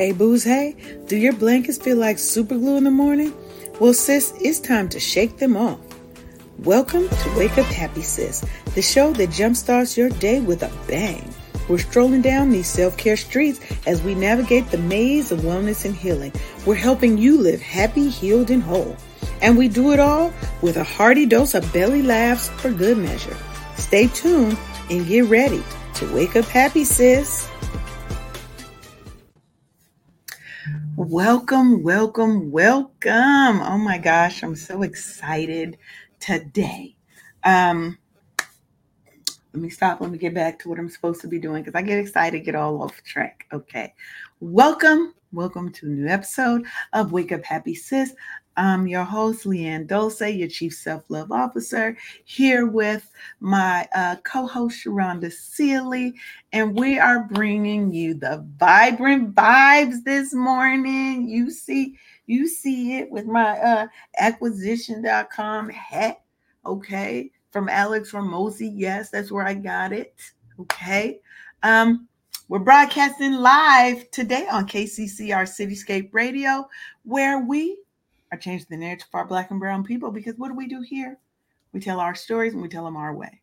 Hey, boos, hey, do your blankets feel like super glue in the morning? Well, sis, it's time to shake them off. Welcome to Wake Up Happy Sis, the show that jumpstarts your day with a bang. We're strolling down these self care streets as we navigate the maze of wellness and healing. We're helping you live happy, healed, and whole. And we do it all with a hearty dose of belly laughs for good measure. Stay tuned and get ready to wake up happy, sis. Welcome, welcome, welcome. Oh my gosh, I'm so excited today. Um, let me stop. Let me get back to what I'm supposed to be doing because I get excited, get all off track. Okay. Welcome, welcome to a new episode of Wake Up Happy Sis. I'm your host, Leanne Dulce, your Chief Self Love Officer, here with my uh, co host, Sharonda Sealy, and we are bringing you the vibrant vibes this morning. You see, you see it with my uh, acquisition.com hat, okay, from Alex Hormozi. Yes, that's where I got it, okay. Um, we're broadcasting live today on KCCR Cityscape Radio, where we are changing the narrative for black and brown people because what do we do here? We tell our stories and we tell them our way.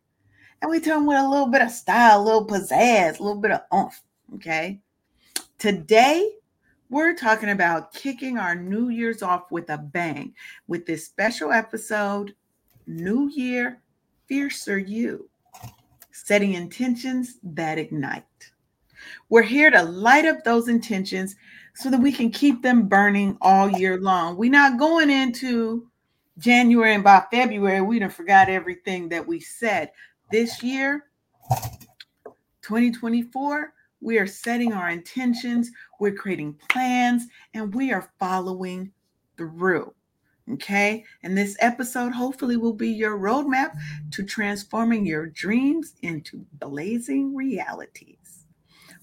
And we tell them with a little bit of style, a little pizzazz, a little bit of oomph. Okay. Today, we're talking about kicking our New Year's off with a bang with this special episode New Year, Fiercer You, setting intentions that ignite. We're here to light up those intentions so that we can keep them burning all year long. We're not going into January and by February, we done forgot everything that we said. This year, 2024, we are setting our intentions, we're creating plans, and we are following through. Okay. And this episode hopefully will be your roadmap to transforming your dreams into blazing realities.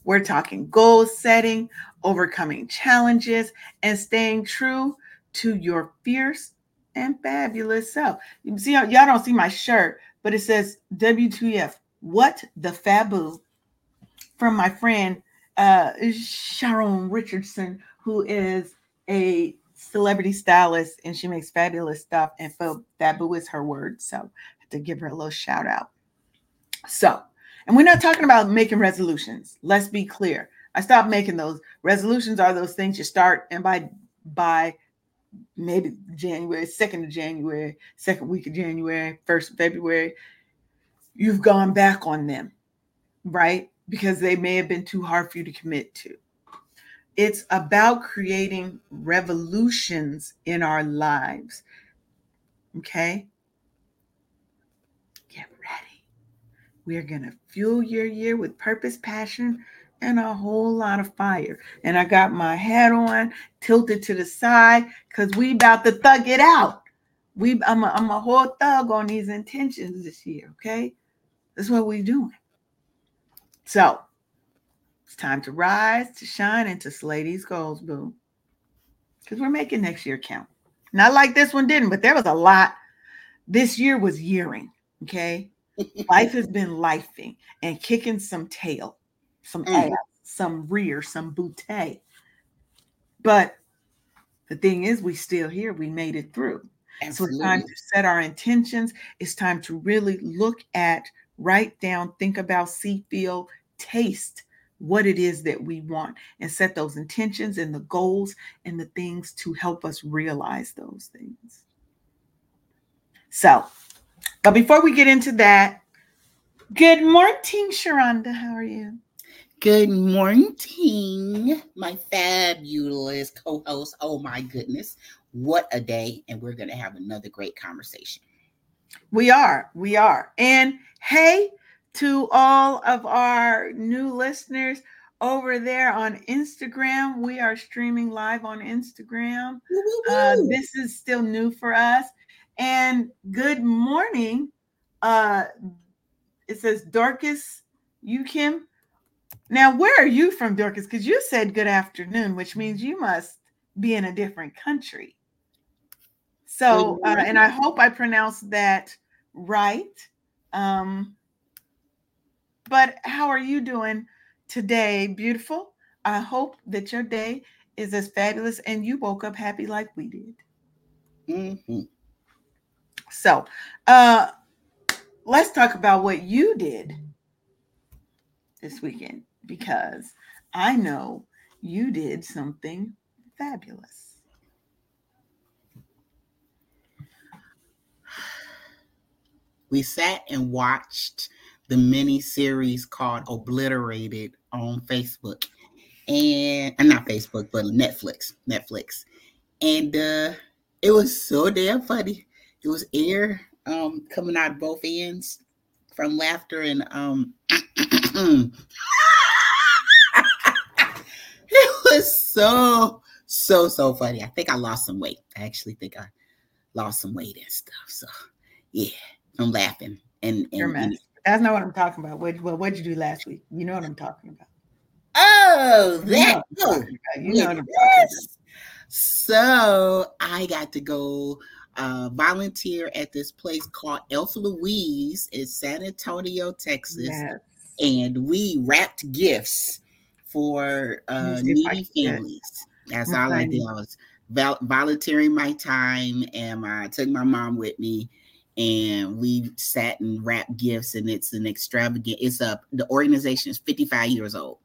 We're talking goal setting, overcoming challenges, and staying true to your fierce and fabulous self. You see, y'all don't see my shirt, but it says WTF, what the fabu from my friend uh, Sharon Richardson, who is a celebrity stylist and she makes fabulous stuff. And fabu is her word. So I have to give her a little shout out. So, and we're not talking about making resolutions. Let's be clear. I stopped making those. Resolutions are those things you start and by by maybe January, second of January, second week of January, first of February, you've gone back on them, right? Because they may have been too hard for you to commit to. It's about creating revolutions in our lives. Okay? Get ready. We're going to fuel your year with purpose, passion, and a whole lot of fire. And I got my hat on, tilted to the side, because we about to thug it out. We I'm a, I'm a whole thug on these intentions this year. Okay. That's what we're doing. So it's time to rise, to shine, and to slay these goals, boo. Because we're making next year count. Not like this one didn't, but there was a lot. This year was yearing. Okay. Life has been lifing and kicking some tail some mm. ass, some rear, some bootay. But the thing is, we still here. We made it through. Absolutely. So it's time to set our intentions. It's time to really look at, write down, think about, see, feel, taste what it is that we want and set those intentions and the goals and the things to help us realize those things. So, but before we get into that, good morning, Sharonda. How are you? Good morning, my fabulous co host. Oh my goodness, what a day! And we're going to have another great conversation. We are, we are. And hey, to all of our new listeners over there on Instagram, we are streaming live on Instagram. Uh, this is still new for us. And good morning. Uh, it says Dorcas you Kim. Now, where are you from, Dorcas? Because you said good afternoon, which means you must be in a different country. So, uh, and I hope I pronounced that right. Um, but how are you doing today, beautiful? I hope that your day is as fabulous and you woke up happy like we did. Mm-hmm. So, uh, let's talk about what you did this weekend because I know you did something fabulous. We sat and watched the mini series called Obliterated on Facebook and uh, not Facebook, but Netflix. Netflix. And uh it was so damn funny. It was air um coming out of both ends from laughter and um it was so so so funny. I think I lost some weight. I actually think I lost some weight and stuff. So yeah, I'm laughing. And, and, and that's not what I'm talking about. What well, what'd you do last week? You know what I'm talking about. Oh, that you know, you know yes. So I got to go uh, volunteer at this place called Elf Louise in San Antonio, Texas, yes. and we wrapped gifts for uh, needy families. That's all I did. I was vol- volunteering my time, and I took my mom with me, and we sat and wrapped gifts. And it's an extravagant. It's a the organization is 55 years old,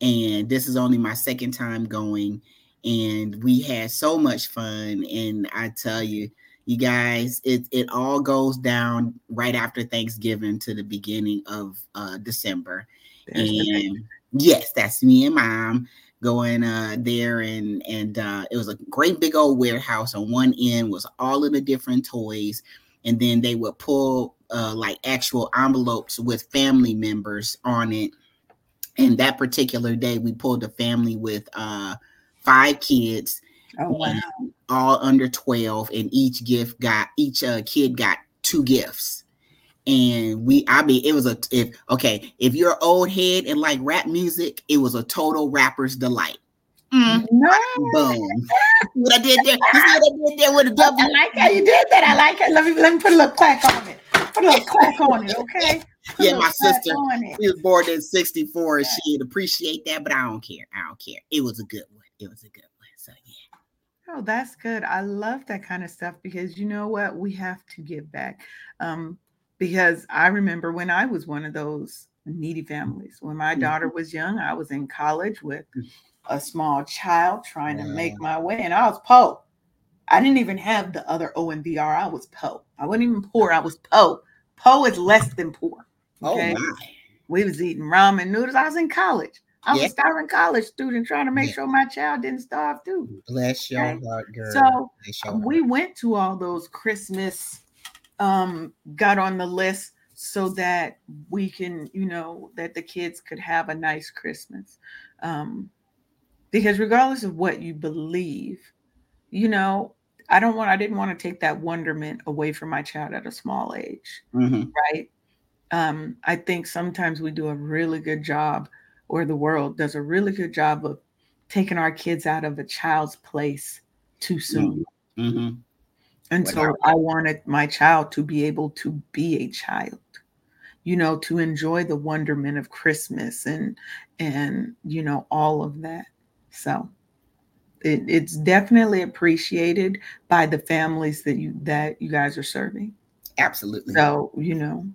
and this is only my second time going and we had so much fun and i tell you you guys it, it all goes down right after thanksgiving to the beginning of uh december. That's and yes that's me and mom going uh there and and uh it was a great big old warehouse on one end was all of the different toys and then they would pull uh like actual envelopes with family members on it. And that particular day we pulled a family with uh five kids oh, wow. all under 12 and each gift got each uh, kid got two gifts and we i mean it was a if okay if you're old head and like rap music it was a total rapper's delight mm. no. boom what i did there you see what i did there with a double i like how you did that i like it let me let me put a little clack on it put a little clack on it okay yeah, my sister, she was born in 64 and she'd appreciate that, but I don't care. I don't care. It was a good one. It was a good one. So yeah. Oh, that's good. I love that kind of stuff because you know what? We have to give back. Um, because I remember when I was one of those needy families. When my daughter mm-hmm. was young, I was in college with mm. a small child trying to make my way, and I was poor. I didn't even have the other O and VR. I was poor. I wasn't even poor. I was poor. Poor is less than poor. Oh, okay? Oh my. We was eating ramen noodles. I was in college. I was yeah. a starving college student trying to make yeah. sure my child didn't starve too. Bless your okay? heart, girl. So we went to all those Christmas, um, got on the list so that we can, you know, that the kids could have a nice Christmas. Um, because regardless of what you believe, you know, I don't want, I didn't want to take that wonderment away from my child at a small age, mm-hmm. right? um, I think sometimes we do a really good job, or the world does a really good job of taking our kids out of a child's place too soon. Mm-hmm. And so I wanted my child to be able to be a child, you know, to enjoy the wonderment of Christmas and and you know all of that. So it, it's definitely appreciated by the families that you that you guys are serving. Absolutely. So you know,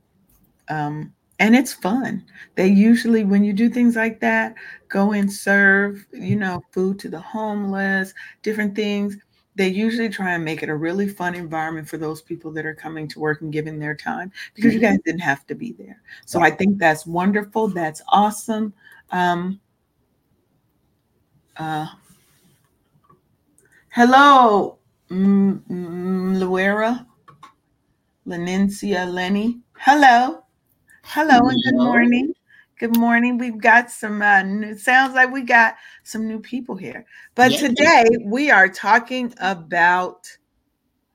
um, and it's fun. They usually, when you do things like that, go and serve, you know, food to the homeless, different things. They usually try and make it a really fun environment for those people that are coming to work and giving their time because mm-hmm. you guys didn't have to be there. So I think that's wonderful. That's awesome. Um, uh, hello, Luera, Lenencia Lenny. Hello. Hello and good morning. Good morning. We've got some uh, new, sounds like we got some new people here. But today we are talking about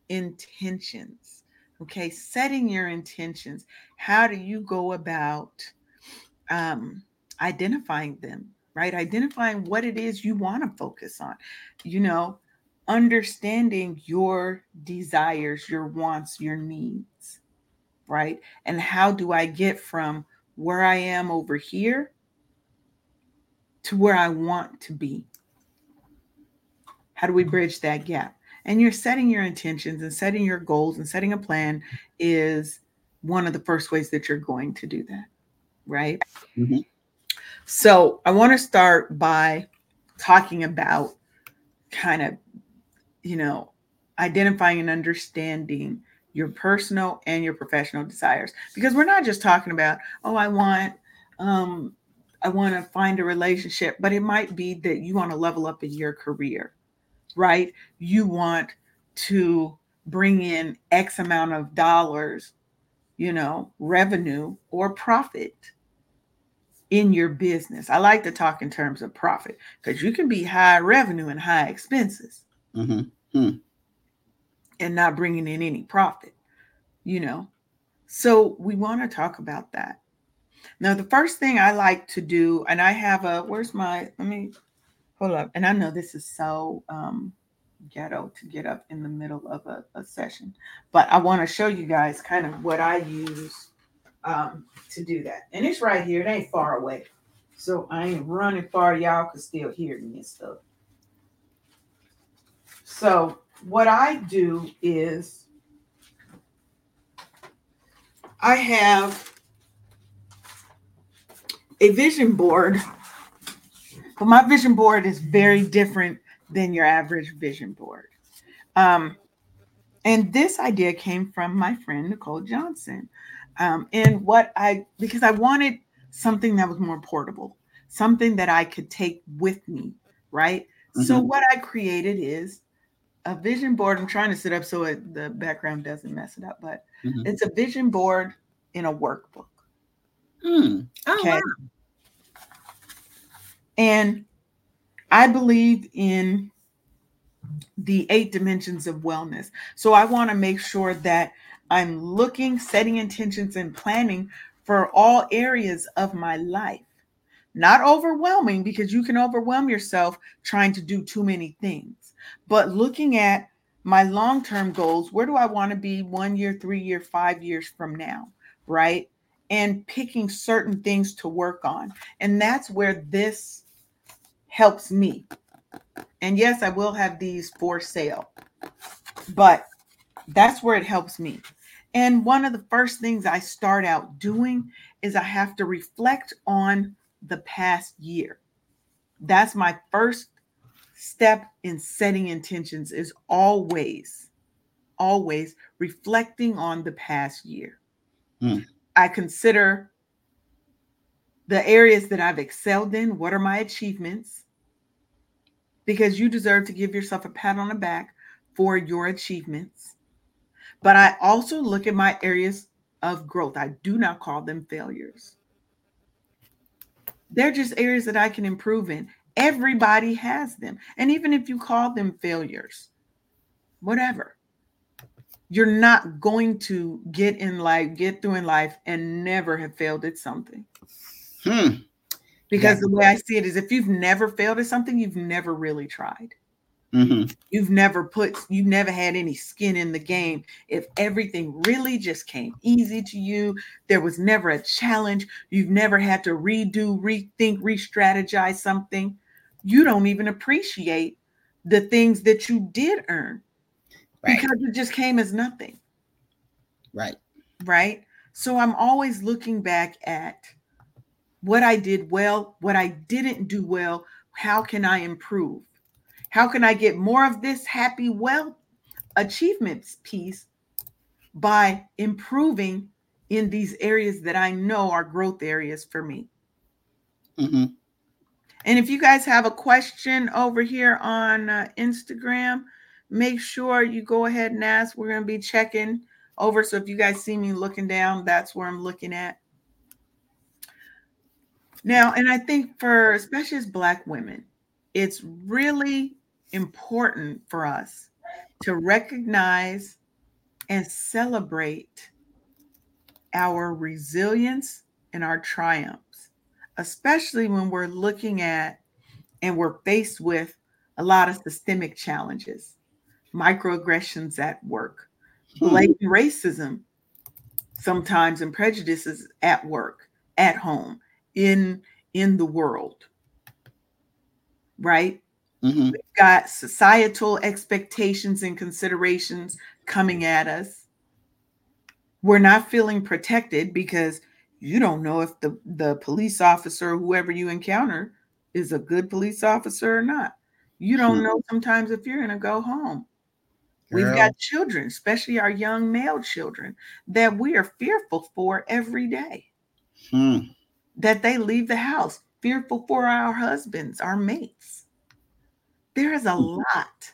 intentions. Okay, setting your intentions. How do you go about um, identifying them? Right, identifying what it is you want to focus on. You know, understanding your desires, your wants, your needs right? And how do I get from where I am over here to where I want to be? How do we bridge that gap? And you're setting your intentions and setting your goals and setting a plan is one of the first ways that you're going to do that, right? Mm-hmm. So I want to start by talking about kind of, you know, identifying and understanding your personal and your professional desires. Because we're not just talking about oh i want um i want to find a relationship but it might be that you want to level up in your career right? You want to bring in x amount of dollars you know revenue or profit in your business. I like to talk in terms of profit because you can be high revenue and high expenses. Mm-hmm. Hmm and not bringing in any profit, you know. So we want to talk about that. Now, the first thing I like to do, and I have a, where's my, let me hold up. And I know this is so um, ghetto to get up in the middle of a, a session, but I want to show you guys kind of what I use um, to do that. And it's right here, it ain't far away. So I ain't running far. Y'all can still hear me and stuff. So what I do is I have a vision board, but my vision board is very different than your average vision board. Um, and this idea came from my friend Nicole Johnson. Um, and what I, because I wanted something that was more portable, something that I could take with me, right? Mm-hmm. So, what I created is a vision board. I'm trying to sit up so it, the background doesn't mess it up, but mm-hmm. it's a vision board in a workbook. Hmm. Oh, okay. Wow. And I believe in the eight dimensions of wellness. So I want to make sure that I'm looking, setting intentions, and planning for all areas of my life. Not overwhelming because you can overwhelm yourself trying to do too many things but looking at my long term goals where do I want to be one year, three year, five years from now? Right. And picking certain things to work on. And that's where this helps me. And yes, I will have these for sale, but that's where it helps me. And one of the first things I start out doing is I have to reflect on the past year. That's my first step in setting intentions is always, always reflecting on the past year. Mm. I consider the areas that I've excelled in. What are my achievements? Because you deserve to give yourself a pat on the back for your achievements. But I also look at my areas of growth. I do not call them failures. They're just areas that I can improve in. Everybody has them. And even if you call them failures, whatever, you're not going to get in life, get through in life, and never have failed at something. Hmm. Because the way I see it is if you've never failed at something, you've never really tried. Mm-hmm. You've never put, you've never had any skin in the game. If everything really just came easy to you, there was never a challenge, you've never had to redo, rethink, re strategize something, you don't even appreciate the things that you did earn right. because it just came as nothing. Right. Right. So I'm always looking back at what I did well, what I didn't do well. How can I improve? How can I get more of this happy, well achievements piece by improving in these areas that I know are growth areas for me? Mm-hmm. And if you guys have a question over here on uh, Instagram, make sure you go ahead and ask. We're going to be checking over. So if you guys see me looking down, that's where I'm looking at. Now, and I think for especially as Black women, it's really important for us to recognize and celebrate our resilience and our triumph especially when we're looking at and we're faced with a lot of systemic challenges, microaggressions at work, hmm. blatant racism, sometimes and prejudices at work, at home, in in the world. right? Mm-hmm. We've got societal expectations and considerations coming at us. We're not feeling protected because you don't know if the, the police officer, whoever you encounter, is a good police officer or not. You don't know sometimes if you're going to go home. Girl. We've got children, especially our young male children, that we are fearful for every day. Hmm. That they leave the house, fearful for our husbands, our mates. There is a hmm. lot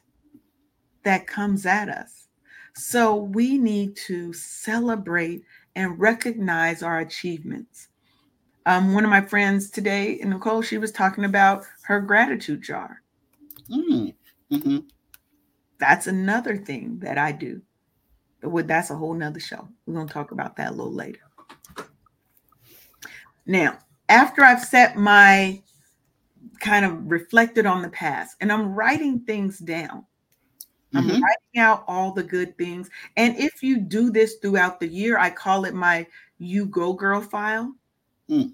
that comes at us. So we need to celebrate and recognize our achievements. Um, one of my friends today, Nicole, she was talking about her gratitude jar. Mm. Mm-hmm. That's another thing that I do. But that's a whole nother show. We're going to talk about that a little later. Now, after I've set my kind of reflected on the past and I'm writing things down, I'm mm-hmm. writing out all the good things. And if you do this throughout the year, I call it my You Go Girl file. Mm.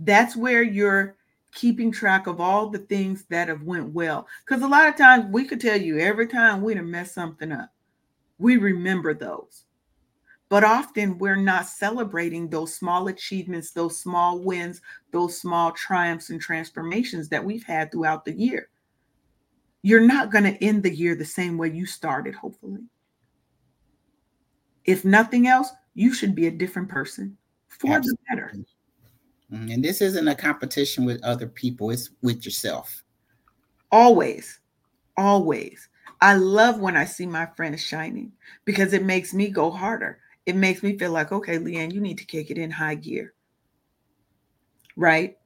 That's where you're keeping track of all the things that have went well. Because a lot of times we could tell you every time we done mess something up, we remember those. But often we're not celebrating those small achievements, those small wins, those small triumphs and transformations that we've had throughout the year. You're not going to end the year the same way you started, hopefully. If nothing else, you should be a different person for Absolutely. the better. Mm-hmm. And this isn't a competition with other people, it's with yourself. Always, always. I love when I see my friends shining because it makes me go harder. It makes me feel like, okay, Leanne, you need to kick it in high gear. Right?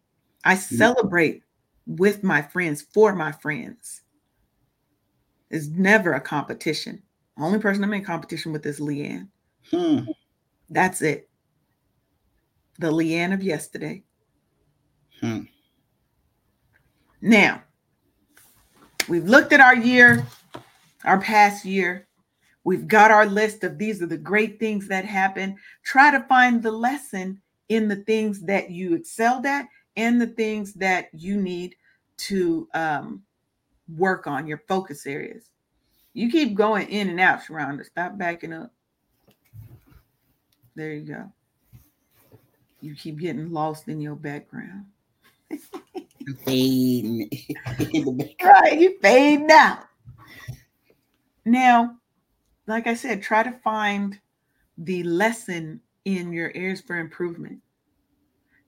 I celebrate with my friends for my friends. It's never a competition. The only person I'm in competition with is Leanne. Hmm. That's it the Leanne of yesterday. Hmm. Now, we've looked at our year, our past year. We've got our list of these are the great things that happen. Try to find the lesson in the things that you excelled at and the things that you need to um, work on, your focus areas. You keep going in and out, Sharonda. Stop backing up. There you go you keep getting lost in your background. fading right, you fade now. Now, like I said, try to find the lesson in your areas for improvement.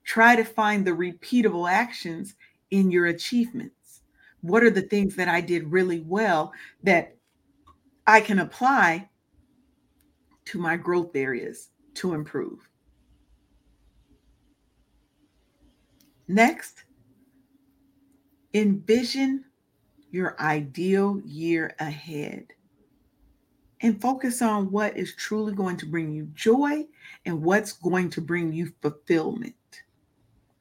Try to find the repeatable actions in your achievements. What are the things that I did really well that I can apply to my growth areas to improve? Next, envision your ideal year ahead and focus on what is truly going to bring you joy and what's going to bring you fulfillment.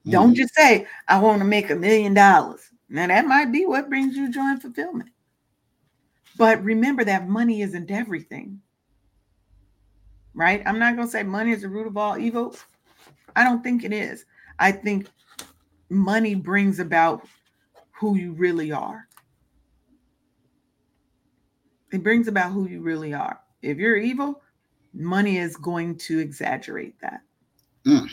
Mm. Don't just say, I want to make a million dollars. Now, that might be what brings you joy and fulfillment. But remember that money isn't everything, right? I'm not going to say money is the root of all evil. I don't think it is. I think money brings about who you really are. It brings about who you really are. If you're evil, money is going to exaggerate that. Mm.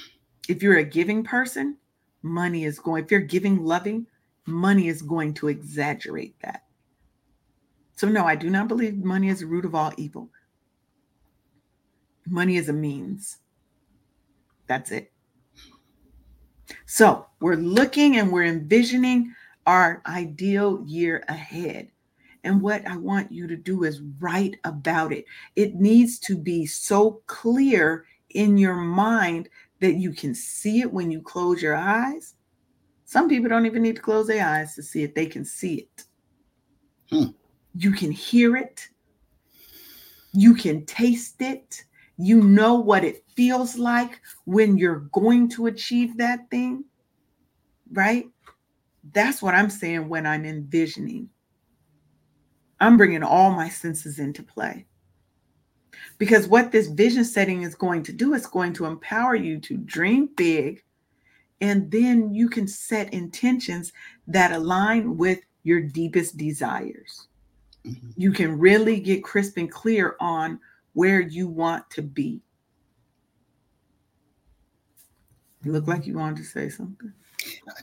If you're a giving person, money is going, if you're giving loving, money is going to exaggerate that. So, no, I do not believe money is the root of all evil. Money is a means. That's it. So we're looking and we're envisioning our ideal year ahead. And what I want you to do is write about it. It needs to be so clear in your mind that you can see it when you close your eyes. Some people don't even need to close their eyes to see it, they can see it. Hmm. You can hear it, you can taste it, you know what it feels like when you're going to achieve that thing, right? That's what I'm saying when I'm envisioning. I'm bringing all my senses into play. Because what this vision setting is going to do is going to empower you to dream big And then you can set intentions that align with your deepest desires. Mm-hmm. You can really get crisp and clear on where you want to be. You look like you wanted to say something.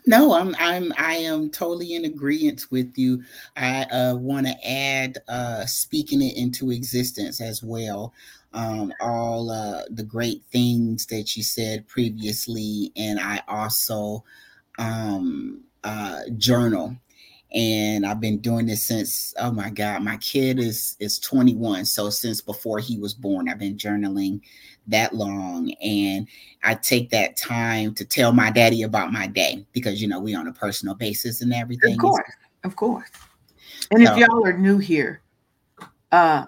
No, I'm I'm I am totally in agreement with you. I uh, want to add uh, speaking it into existence as well. Um, all uh, the great things that you said previously, and I also um, uh, journal and I've been doing this since oh my god, my kid is is 21, so since before he was born, I've been journaling that long, and I take that time to tell my daddy about my day because you know we on a personal basis and everything. Of course, of course. And so, if y'all are new here, uh,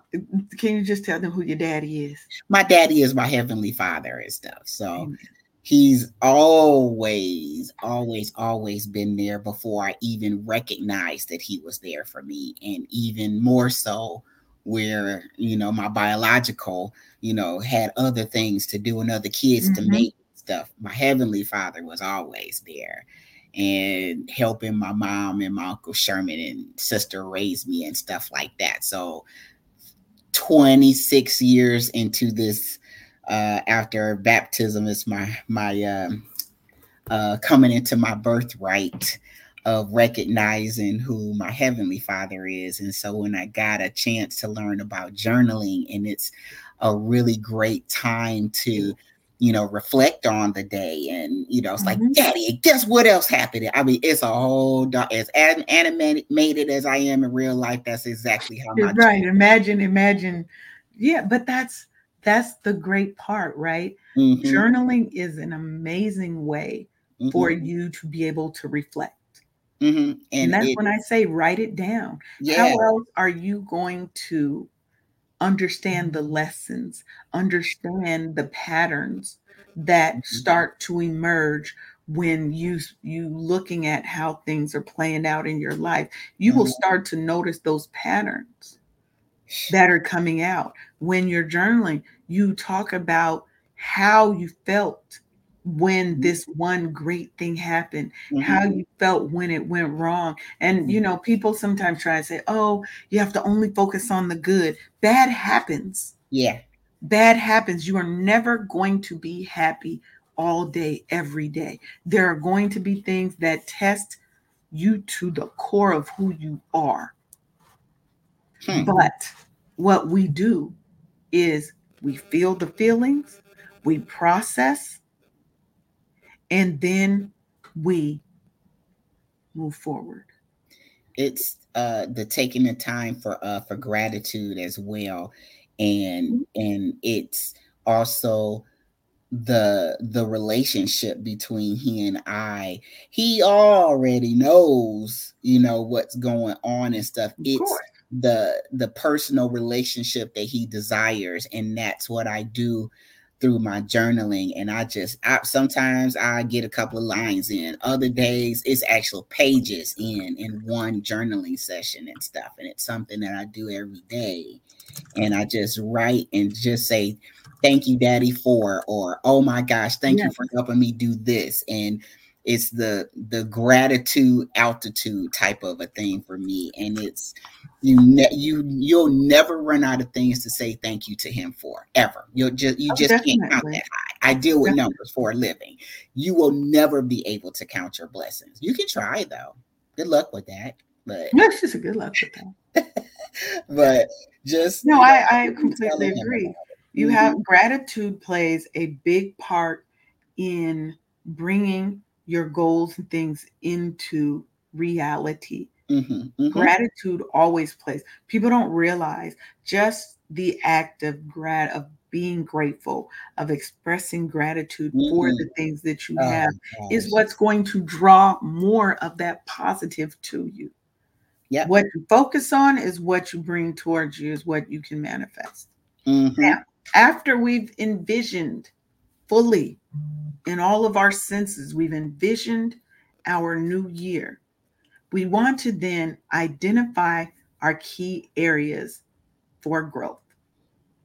can you just tell them who your daddy is? My daddy is my heavenly father and stuff. So. Amen he's always always always been there before i even recognized that he was there for me and even more so where you know my biological you know had other things to do and other kids mm-hmm. to make stuff my heavenly father was always there and helping my mom and my uncle sherman and sister raise me and stuff like that so 26 years into this uh, after baptism is my my um, uh, coming into my birthright of recognizing who my heavenly father is and so when i got a chance to learn about journaling and it's a really great time to you know reflect on the day and you know it's mm-hmm. like daddy guess what else happened i mean it's a whole as animated as i am in real life that's exactly how my right imagine imagine yeah but that's that's the great part, right? Mm-hmm. Journaling is an amazing way mm-hmm. for you to be able to reflect. Mm-hmm. And, and, that's it, when I say write it down. Yeah. How else are you going to understand the lessons, understand the patterns that mm-hmm. start to emerge when you you looking at how things are playing out in your life? You will mm-hmm. start to notice those patterns that are coming out. When you're journaling, you talk about how you felt when mm-hmm. this one great thing happened, mm-hmm. how you felt when it went wrong. And, you mm-hmm. know, people sometimes try to say, oh, you have to only focus on the good. Bad happens. Yeah. Bad happens. You are never going to be happy all day, every day. There are going to be things that test you to the core of who you are. Hmm. But what we do is we feel the feelings, we process, and then we move forward. It's uh the taking the time for uh for gratitude as well. And mm-hmm. and it's also the the relationship between he and I. He already knows, you know, what's going on and stuff. It's the the personal relationship that he desires and that's what i do through my journaling and i just I, sometimes i get a couple of lines in. Other days it's actual pages in in one journaling session and stuff and it's something that i do every day. And i just write and just say thank you daddy for or oh my gosh thank you for helping me do this. And it's the the gratitude altitude type of a thing for me. And it's you ne- you you'll never run out of things to say thank you to him for ever. You'll just you oh, just definitely. can't count that high. I deal with definitely. numbers for a living. You will never be able to count your blessings. You can try though. Good luck with that but that's just a good luck with that. But just no i i completely agree. you mm-hmm. have gratitude plays a big part in bringing your goals and things into reality. Mm-hmm, mm-hmm. Gratitude always plays. People don't realize just the act of grat of being grateful, of expressing gratitude mm-hmm. for the things that you oh, have is what's going to draw more of that positive to you. Yeah. What you focus on is what you bring towards you, is what you can manifest. Mm-hmm. Now, after we've envisioned fully in all of our senses, we've envisioned our new year. We want to then identify our key areas for growth.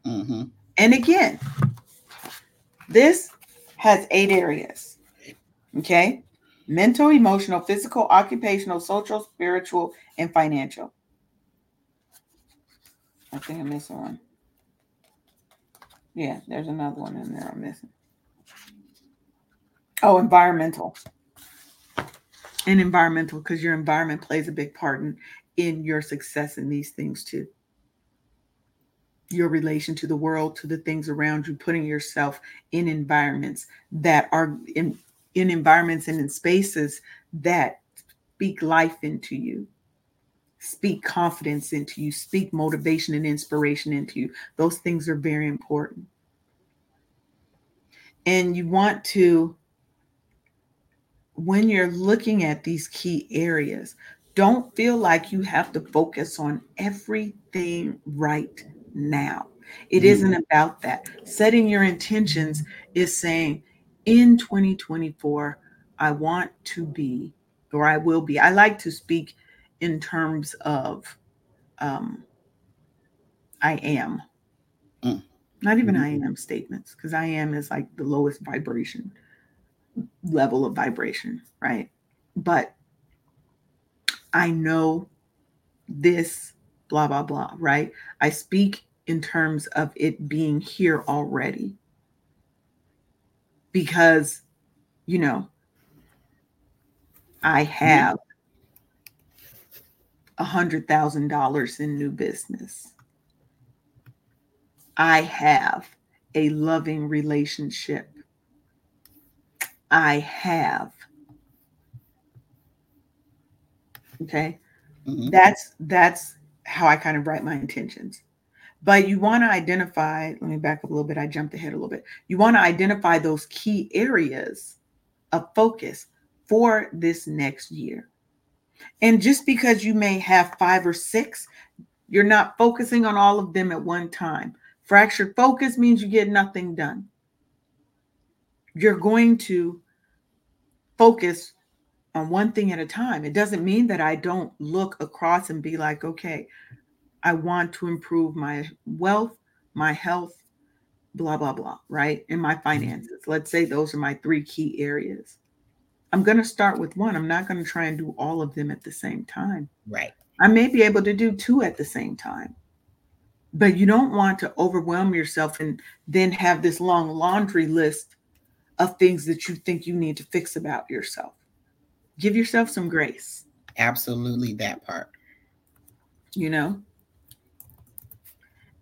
Mm-hmm. And again, this has eight areas. Okay. Mental, emotional, physical, occupational, social, spiritual, and financial. I think I'm missing one. Yeah, there's another one in there I'm missing. Oh, environmental. And environmental, because your environment plays a big part in, in your success in these things too. Your relation to the world, to the things around you, putting yourself in environments that are in in environments and in spaces that speak life into you, speak confidence into you, speak motivation and inspiration into you. Those things are very important. And you want to, when you're looking at these key areas, don't feel like you have to focus on everything right now. It mm-hmm. not about that. Setting your intentions is saying, in 2024, I want to be, or I will be. I like to speak in terms of um, I am. Mm. Not even mm-hmm. I am statements, because I am is like the lowest vibration level of vibration, right? But I know this, blah, blah, blah, right? I speak in terms of it being here already because, you know, I have a hundred thousand dollars in new business. I have a loving relationship. I have. Okay. Mm-hmm. That's that's how I kind of write my intentions. But you want to identify, let me back up a little bit. I jumped ahead a little bit. You want to identify those key areas of focus for this next year. And just because you may have five or six, you're not focusing on all of them at one time. Fractured focus means you get nothing done. You're going to focus on one thing at a time. It doesn't mean that I don't look across and be like, okay, I want to improve my wealth, my health, blah, blah, blah, right? And my mm-hmm. finances. Let's say those are my three key areas. I'm going to start with one. I'm not going to try and do all of them at the same time. Right. I may be able to do two at the same time. But you don't want to overwhelm yourself and then have this long laundry list of things that you think you need to fix about yourself. Give yourself some grace. Absolutely, that part. You know?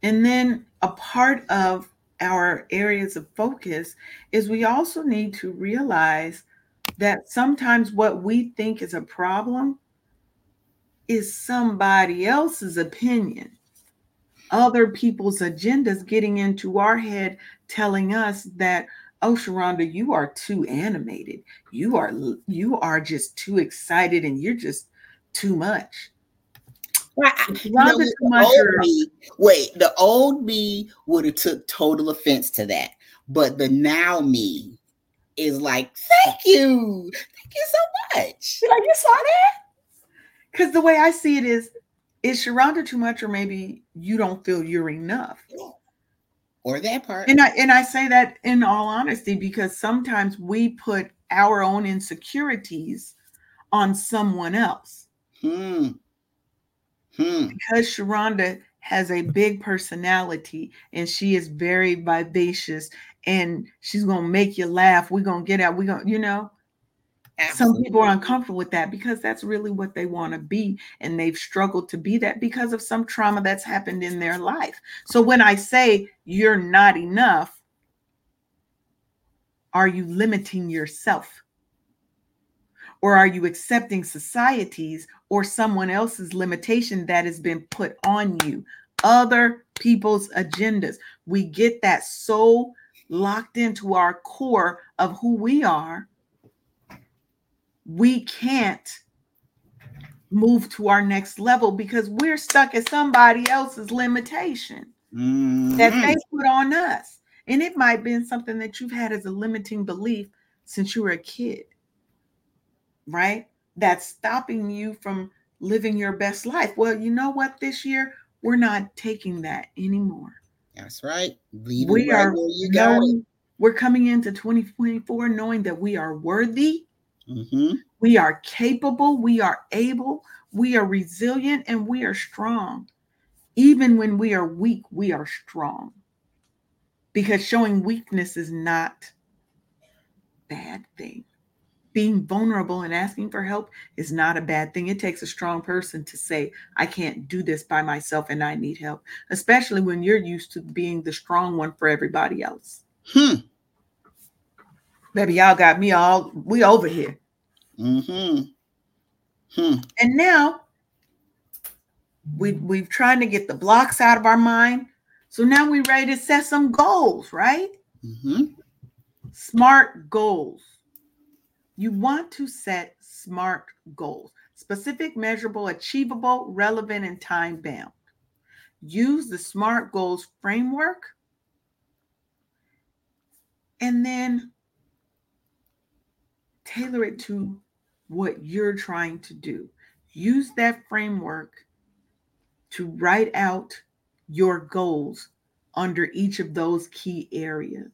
And then a part of our areas of focus is we also need to realize that sometimes what we think is a problem is somebody else's opinion, other people's agendas getting into our head, telling us that, oh, Sharonda, you are too animated. You are you are just too excited and you're just too much. Well, you know, the me, wait, the old me would have took total offense to that, but the now me is like, thank you, thank you so much. Like you saw that? Because the way I see it is, is Sharonda too much, or maybe you don't feel you're enough, or that part. And I and I say that in all honesty because sometimes we put our own insecurities on someone else. Hmm. Hmm. Because Sharonda has a big personality and she is very vivacious and she's gonna make you laugh. We're gonna get out, we're gonna, you know. Absolutely. Some people are uncomfortable with that because that's really what they want to be, and they've struggled to be that because of some trauma that's happened in their life. So when I say you're not enough, are you limiting yourself? Or are you accepting society's or someone else's limitation that has been put on you? Other people's agendas. We get that so locked into our core of who we are. We can't move to our next level because we're stuck at somebody else's limitation mm-hmm. that they put on us. And it might have been something that you've had as a limiting belief since you were a kid right? That's stopping you from living your best life. Well, you know what? This year, we're not taking that anymore. That's right. Leave we right are you no, We're coming into 2024 knowing that we are worthy, Mm-hmm. we are capable, we are able, we are resilient, and we are strong. Even when we are weak, we are strong. Because showing weakness is not a bad thing. Being vulnerable and asking for help is not a bad thing. It takes a strong person to say, I can't do this by myself and I need help, especially when you're used to being the strong one for everybody else. Hmm. Baby, y'all got me all, we over here. Mm-hmm. Hmm. And now we we've tried to get the blocks out of our mind. So now we're ready to set some goals, right? Mm-hmm. Smart goals. You want to set smart goals, specific, measurable, achievable, relevant, and time bound. Use the SMART goals framework and then tailor it to what you're trying to do. Use that framework to write out your goals under each of those key areas.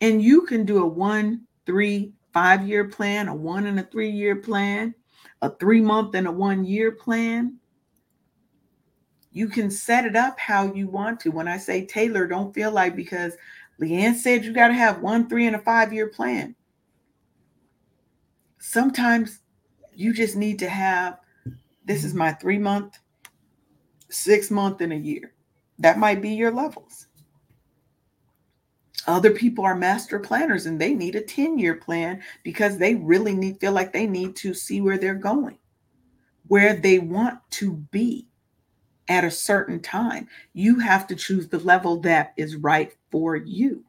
And you can do a one, three, five year plan, a one and a three year plan, a three month and a one year plan. You can set it up how you want to. When I say tailor, don't feel like because Leanne said you got to have one, three, and a five year plan. Sometimes you just need to have this is mm-hmm. my three month, six month, and a year. That might be your levels. Other people are master planners and they need a 10 year plan because they really need feel like they need to see where they're going, where they want to be at a certain time. You have to choose the level that is right for you.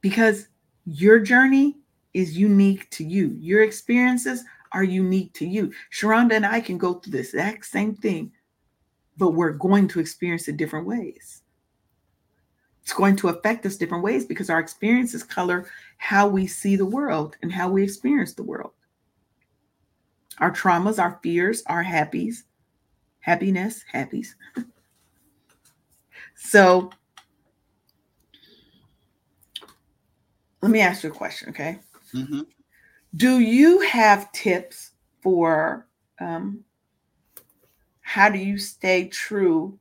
Because your journey is unique to you. Your experiences are unique to you. Sharonda and I can go through the exact same thing, but we're going to experience it different ways. It's going to affect us different ways because our experiences color how we see the world and how we experience the world. Our traumas, our fears, our happies, happiness, happies. so let me ask you a question, okay? Mm-hmm. Do you have tips for um, how do you stay true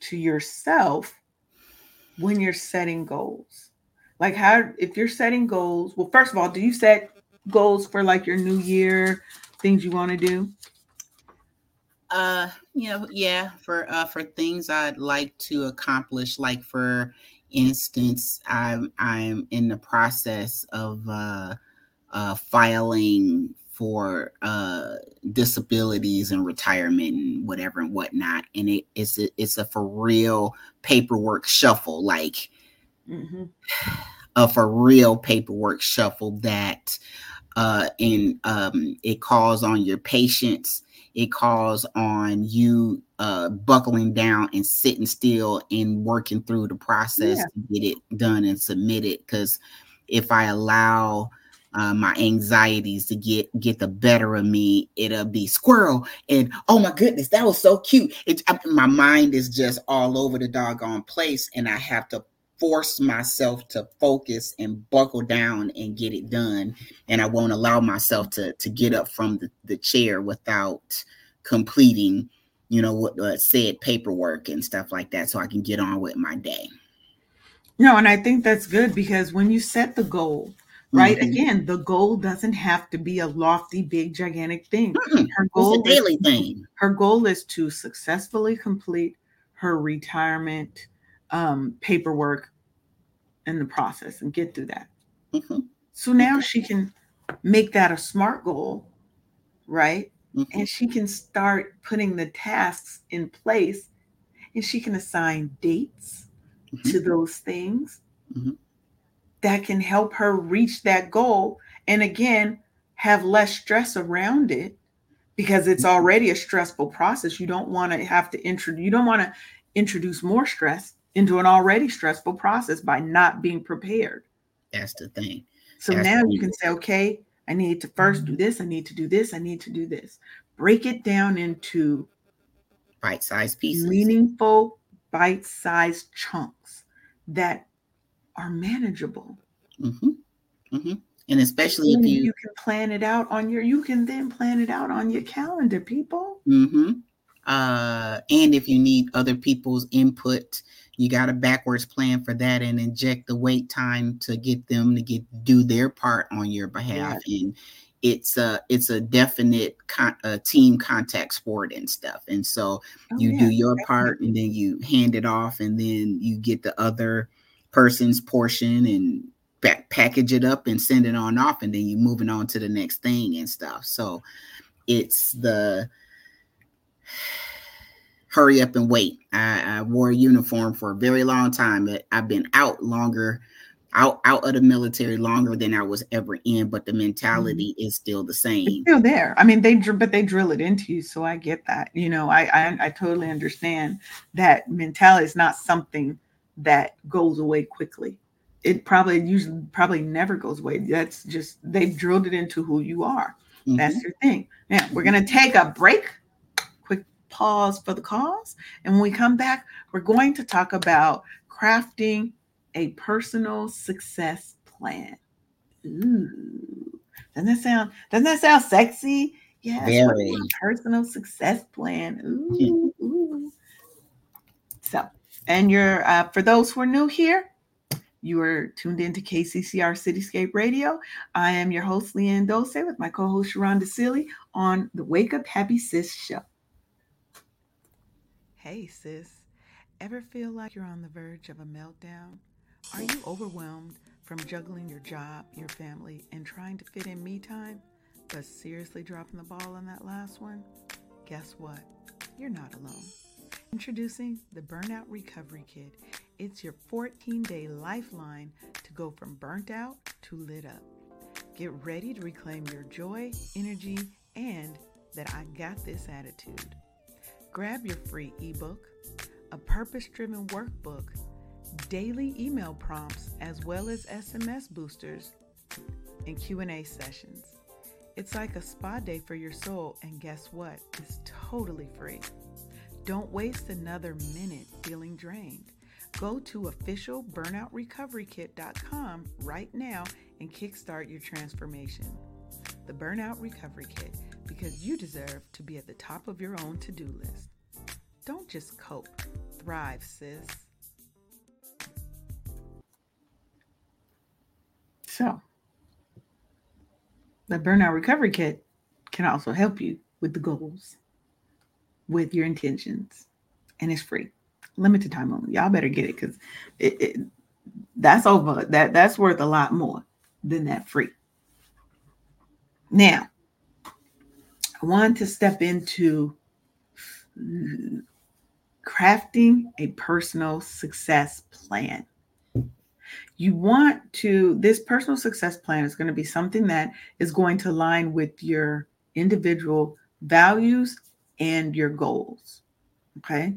to yourself when you're setting goals? Like, how, if you're setting goals, well, first of all, do you set goals for like your new year, things you want to do? Uh, you know, yeah, for uh for things I'd like to accomplish, like for instance, I'm I'm in the process of uh uh filing for uh disabilities and retirement and whatever and whatnot. And it, it's a it's a for real paperwork shuffle, like Mm-hmm. a for real paperwork shuffle that uh and um it calls on your patience it calls on you uh buckling down and sitting still and working through the process Yeah. to get it done and submitted because if i allow uh, my anxieties to get get the better of me it'll be squirrel and oh my goodness that was so cute it, I, my mind is just all over the doggone place and i have to force myself to focus and buckle down and get it done and i won't allow myself to to get up from the, the chair without completing you know what uh, said paperwork and stuff like that so i can get on with my day No, and I think that's good because when you set the goal, right? Mhm. Again, the goal doesn't have to be a lofty, big, gigantic thing. Mm-mm. Her it's goal a is daily to- thing her goal is to successfully complete her retirement um, paperwork in the process and get through that. Mhm. So now she can make that a smart goal, right? Mhm. And she can start putting the tasks in place and she can assign dates to those things Mhm. that can help her reach that goal. And again, have less stress around it because it's Mm-hmm. already a stressful process. You don't want to have to introduce, you don't want to introduce more stress into an already stressful process by not being prepared. that's the thing So That's now you can say, okay, I need to first do this, I need to do this, I need to do this. Break it down into bite-sized pieces meaningful, bite sized chunks. that are manageable. Mm-hmm. Mm-hmm. And especially and if you you can plan it out on your you can then plan it out on your calendar, people. Mm-hmm. Uh, and if you need other people's input, you got a backwards plan for that and inject the wait time to get them to get do their part on your behalf. Yeah. And it's a it's a definite con, a team contact sport and stuff. And so oh, you yeah, do your definitely. part and then you hand it off and then you get the other person's portion and back, package it up and send it on off and then you're moving on to the next thing and stuff. So it's the hurry up and wait. I, I, wore a uniform for a very long time, I've been out longer, out out of the military longer than I was ever in. But the mentality mm-hmm. is still the same. It's still there. I mean, they but they drill it into you, so I get that. You know, I I, I totally understand that mentality is not something that goes away quickly. It probably usually probably never goes away. That's just they've drilled it into who you are. Mm-hmm. That's your thing. Now we're gonna take a break pause for the cause. And when we come back, we're going to talk about crafting a personal success plan. Ooh. Doesn't that sound doesn't that sound sexy? Yes, Very. personal success plan. Ooh, ooh. So, and you're uh, for those who are new here, you are tuned into KCCR Cityscape Radio. I am your host, Leanne Dose, with my co-host Sharonda Sealy on the Wake Up Happy Sis show. Hey, sis. Ever feel like you're on the verge of a meltdown? Are you overwhelmed from juggling your job, your family, and trying to fit in me time, but seriously dropping the ball on that last one? Guess what? You're not alone. Introducing the Burnout Recovery Kit. It's your 14 day lifeline to go from burnt out to lit up. Get ready to reclaim your joy, energy, and that I got this attitude. Grab your free ebook, a purpose driven workbook, daily email prompts, as well as SMS boosters and Q&A sessions. It's like a spa day for your soul, and guess what? It's totally free. Don't waste another minute feeling drained. Go to officialburnoutrecoverykit.com right now and kickstart your transformation. The Burnout Recovery Kit because you deserve to be at the top of your own to do list. Don't just cope, thrive, sis. So, the Burnout Recovery Kit can also help you with the goals, with your intentions, and it's free. Limited time only. Y'all better get it because it, it, that's over. That that's worth a lot more than that free. Now, I want to step into crafting a personal success plan. You want to, this personal success plan is going to be something that is going to align with your individual values and your goals. Okay.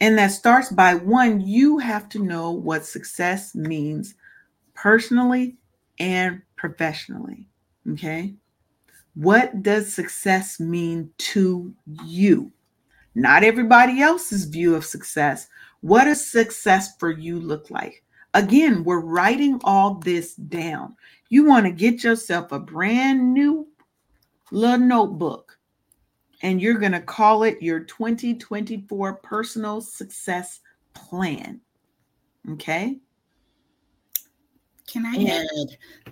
And that starts by one, you have to know what success means personally and professionally. Okay. What does success mean to you? Not everybody else's view of success. What does success for you look like? Again, we're writing all this down. You want to get yourself a brand new little notebook and you're going to call it your 2024 personal success plan. Okay? Can I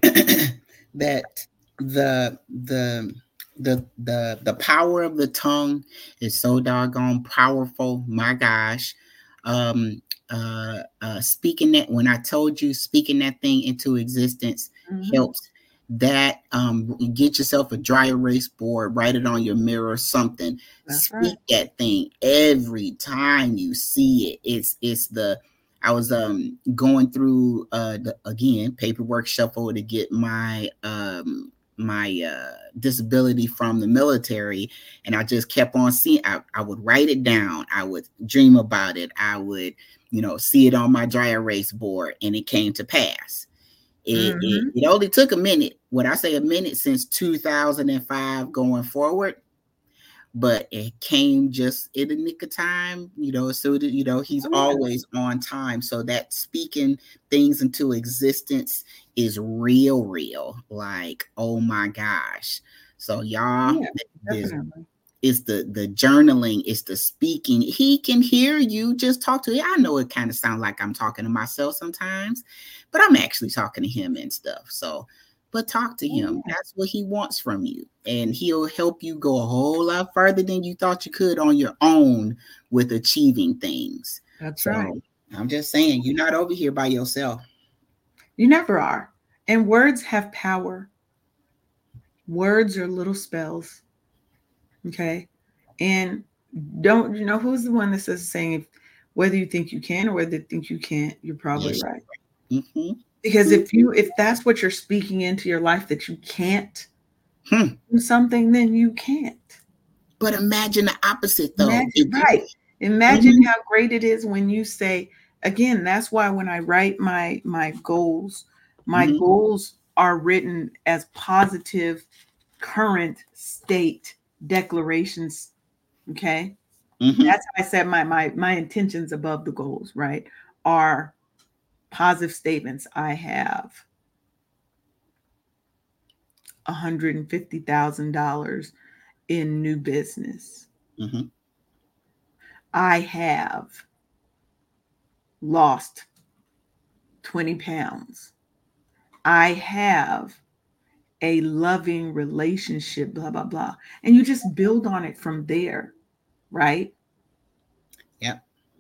add that the the the the the power of the tongue is so doggone powerful my gosh um uh uh speaking that when i told you speaking that thing into existence mm-hmm. helps that um get yourself a dry erase board write it on your mirror something That's speak right. that thing every time you see it it's it's the I was um going through uh the, again paperwork shuffle to get my um my uh, disability from the military and i just kept on seeing I, I would write it down i would dream about it i would you know see it on my dry erase board and it came to pass. It, mm-hmm. it, it only took a minute. Would i say a minute since 2005 going forward but it came just in the nick of time, you know. So that you know, he's oh, always on time. So that speaking things into existence is real, real. Like, oh my gosh. So y'all, yeah, is the the journaling, is the speaking. He can hear you just talk to. Him. I know it kind of sounds like I'm talking to myself sometimes, but I'm actually talking to him and stuff. So but talk to him. That's what he wants from you. And he'll help you go a whole lot further than you thought you could on your own with achieving things. That's so, right. I'm just saying, you're not over here by yourself. You never are. And words have power. Words are little spells. Okay. And don't you know who's the one that says saying if whether you think you can or whether you think you can't, you're probably yes. right. Mm-hmm. Because if you if that's what you're speaking into your life that you can't hmm. do something, then you can't. But imagine the opposite though. Imagine, right. Imagine mm-hmm. how great it is when you say, again, that's why when I write my my goals, my mm-hmm. goals are written as positive current state declarations. Okay. Mm-hmm. That's how I said my my my intentions above the goals, right? Are positive statements I have $150,000 in new business. Mm-hmm. I have lost 20 pounds. I have a loving relationship, blah, blah, blah. And you just build on it from there, right?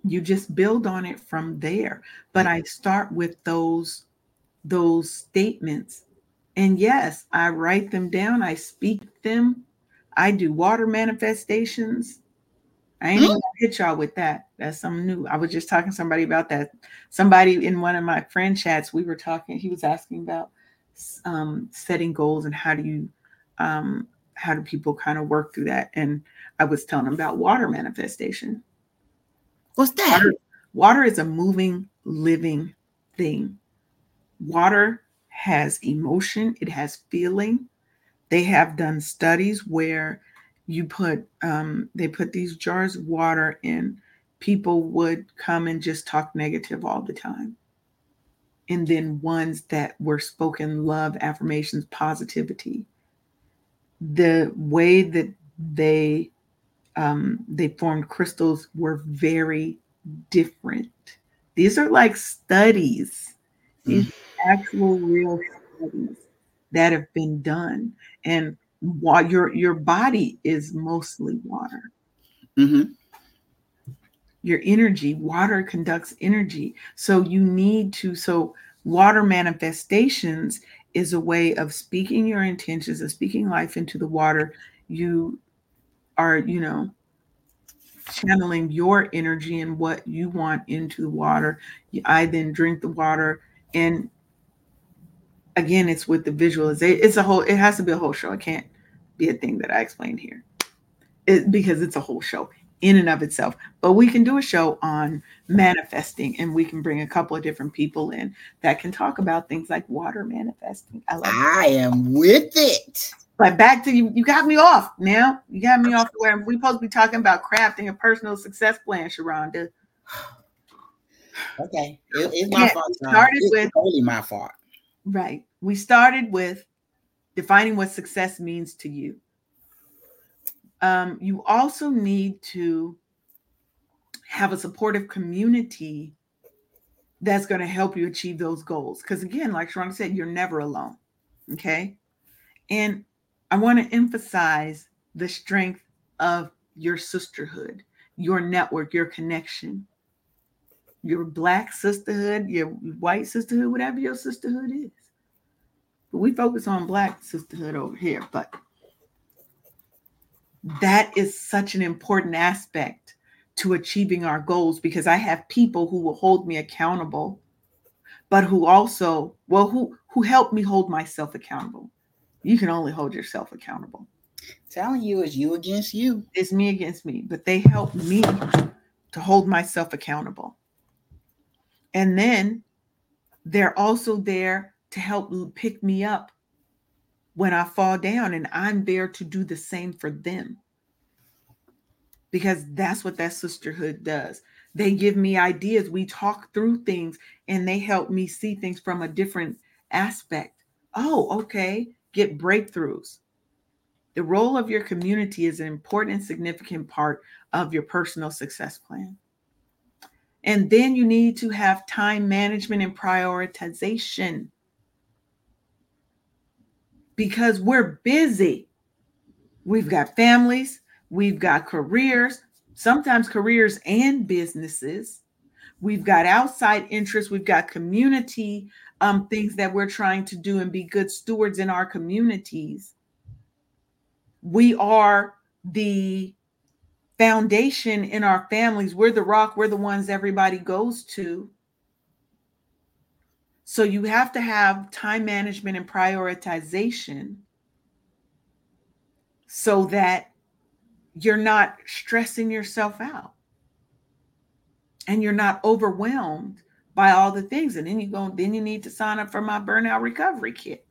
You just build on it from there. But i start with those those statements. And yes i write them down. I speak them. I do water manifestations. I ain't mm-hmm. gonna hit y'all with that. That's something new. I was just talking to somebody about that. Somebody in one of my friend chats we were talking he was asking about um, setting goals and how do you um, how do people kind of work through that? And i was telling him about water manifestation What's that? Water, water is a moving, living thing. Water has emotion, it has feeling. They have done studies where you put um, they put these jars of water in people would come and just talk negative all the time and then ones that were spoken love affirmations positivity the way that they um, they formed crystals were very different. These are like studies, these mm. actual real studies that have been done. And while your your body is mostly water. Mm-hmm. Your energy, water conducts energy. So you need to, so water manifestations is a way of speaking your intentions and speaking life into the water. You are, you know, channeling your energy and what you want into the water. I then drink the water. And again, it's with the visualization. It's a whole, it has to be a whole show. It can't be a thing that I explain here it, because it's a whole show in and of itself. But we can do a show on manifesting and we can bring a couple of different people in that can talk about things like water manifesting. I, I am with it. But back to you, you got me off now. You got me off where we supposed to be talking about crafting a personal success plan, Sharonda. Okay, it, it's my yeah, fault. Started it's with totally my fault. Right. We started with defining what success means to you. Um, you also need to have a supportive community that's going to help you achieve those goals. Because again, like Sharonda said, you're never alone. Okay. And I want to emphasize the strength of your sisterhood, your network, your connection, your black sisterhood, your white sisterhood, whatever your sisterhood is. But we focus on black sisterhood over here, but that is such an important aspect to achieving our goals because I have people who will hold me accountable, but who also, well, who who help me hold myself accountable you can only hold yourself accountable. Telling you is you against you. It's me against me, but they help me to hold myself accountable. And then they're also there to help pick me up when I fall down, and I'm there to do the same for them. because that's what that sisterhood does. They give me ideas. We talk through things and they help me see things from a different aspect. Oh, okay. Get breakthroughs. The role of your community is an important and significant part of your personal success plan. And then you need to have time management and prioritization because we're busy. We've got families, we've got careers, sometimes careers and businesses. We've got outside interests, we've got community um, things that we're trying to do and be good stewards in our communities. We are the foundation in our families. We're the rock, we're the ones everybody goes to. So you have to have time management and prioritization so that you're not stressing yourself out and you're not overwhelmed by all the things. And then you go, then you need to sign up for my burnout recovery kit.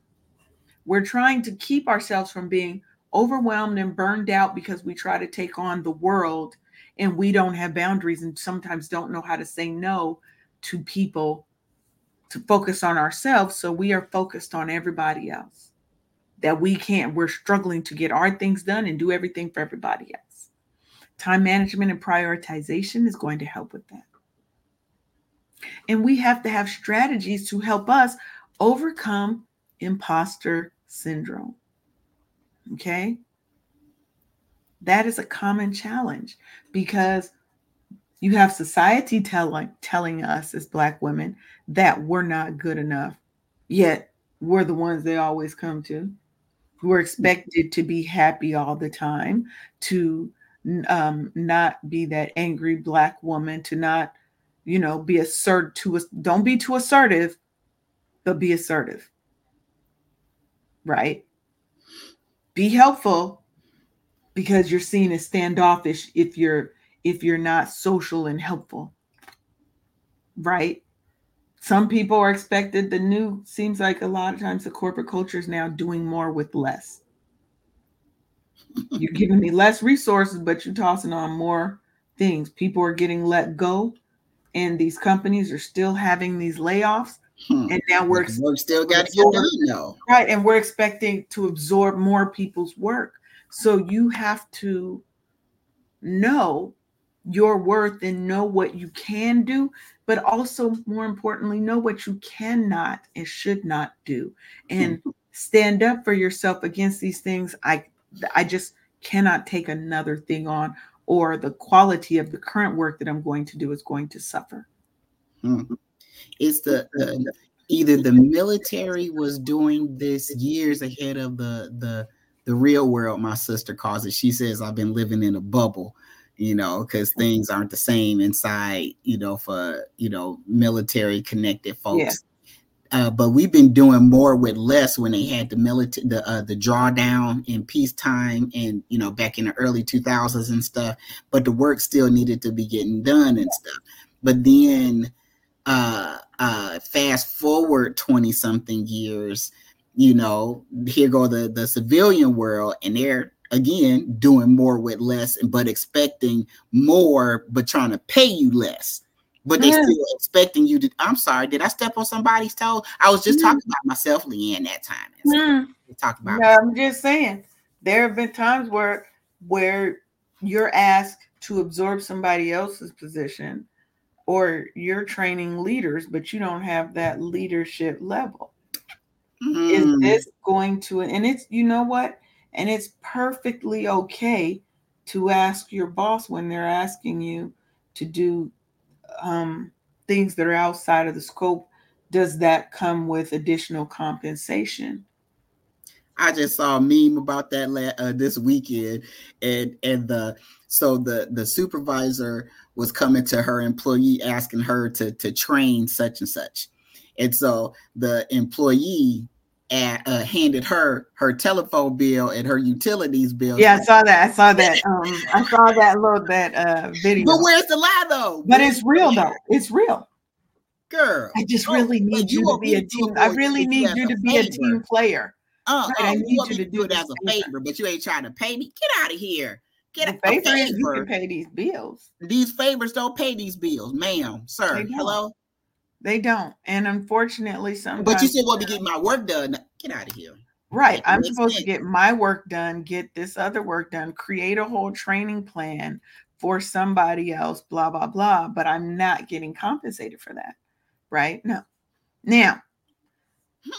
We're trying to keep ourselves from being overwhelmed and burned out because we try to take on the world and we don't have boundaries and sometimes don't know how to say no to people to focus on ourselves. So we are focused on everybody else. That we can't, we're struggling to get our things done and do everything for everybody else. Time management and prioritization is going to help with that. And we have to have strategies to help us overcome imposter syndrome. Okay. That is a common challenge because you have society telling telling us as black women that we're not good enough. Yet we're the ones they always come to. We're expected to be happy all the time, to um, not be that angry black woman, to not, you know, be assert To don't be too assertive, but be assertive. Right? Be helpful because you're seen as standoffish if you're if you're not social and helpful. Right? Some people are expected the new seems like a lot of times the corporate culture is now doing more with less. You're giving me less resources, but you're tossing on more things. People are getting let go, and these companies are still having these layoffs. Hmm. And now we're, still got to get done, though. Right. And we're expecting to absorb more people's work. So you have to know your worth and know what you can do, but also more importantly, know what you cannot and should not do and mm-hmm. stand up for yourself against these things. I I just cannot take another thing on, or the quality of the current work that I'm going to do is going to suffer. Mm-hmm. It's the, the either the military was doing this years ahead of the the the real world. My sister calls it. She says I've been living in a bubble you know, because things aren't the same inside, you know, for you know military connected folks. Uh, but we've been doing more with less when they had the military, the uh, the drawdown in peacetime, and you know back in the early two thousands and stuff. But the work still needed to be getting done and stuff. But then, uh, uh, fast forward twenty something years, you know, here go the the civilian world, and they're again doing more with less but expecting more but trying to pay you less but they yeah. still expecting you to i'm sorry did i step on somebody's toe i was just talking about myself leanne that time mm. talk about no, i'm just saying there have been times where where you're asked to absorb somebody else's position or you're training leaders but you don't have that leadership level mm. is this going to and it's you know what and it's perfectly okay to ask your boss when they're asking you to do um, things that are outside of the scope. Does that come with additional compensation? I just saw a meme about that uh, this weekend, and and the so the the supervisor was coming to her employee asking her to to train such and such, and so the employee uh, handed her her telephone bill and her utilities bill. Yeah, I saw that. I saw that. Um, I saw that little that uh, video. But where's the lie though? But it's real though. It's real. Girl, I just really need you, you to be a team. I really need you to be a team player. Uh, right, I need you, you to do it as a favor, but you ain't trying to pay me. Get out of here. Get the favor, favor. You can pay these bills. These favors don't pay these bills, ma'am, sir. Hello. They don't, and unfortunately, sometimes. But you said, "Well, to get my work done, get out of here." Right. I'm supposed sense. to get my work done, get this other work done, create a whole training plan for somebody else, blah, blah, blah. But I'm not getting compensated for that. Right? No. Now,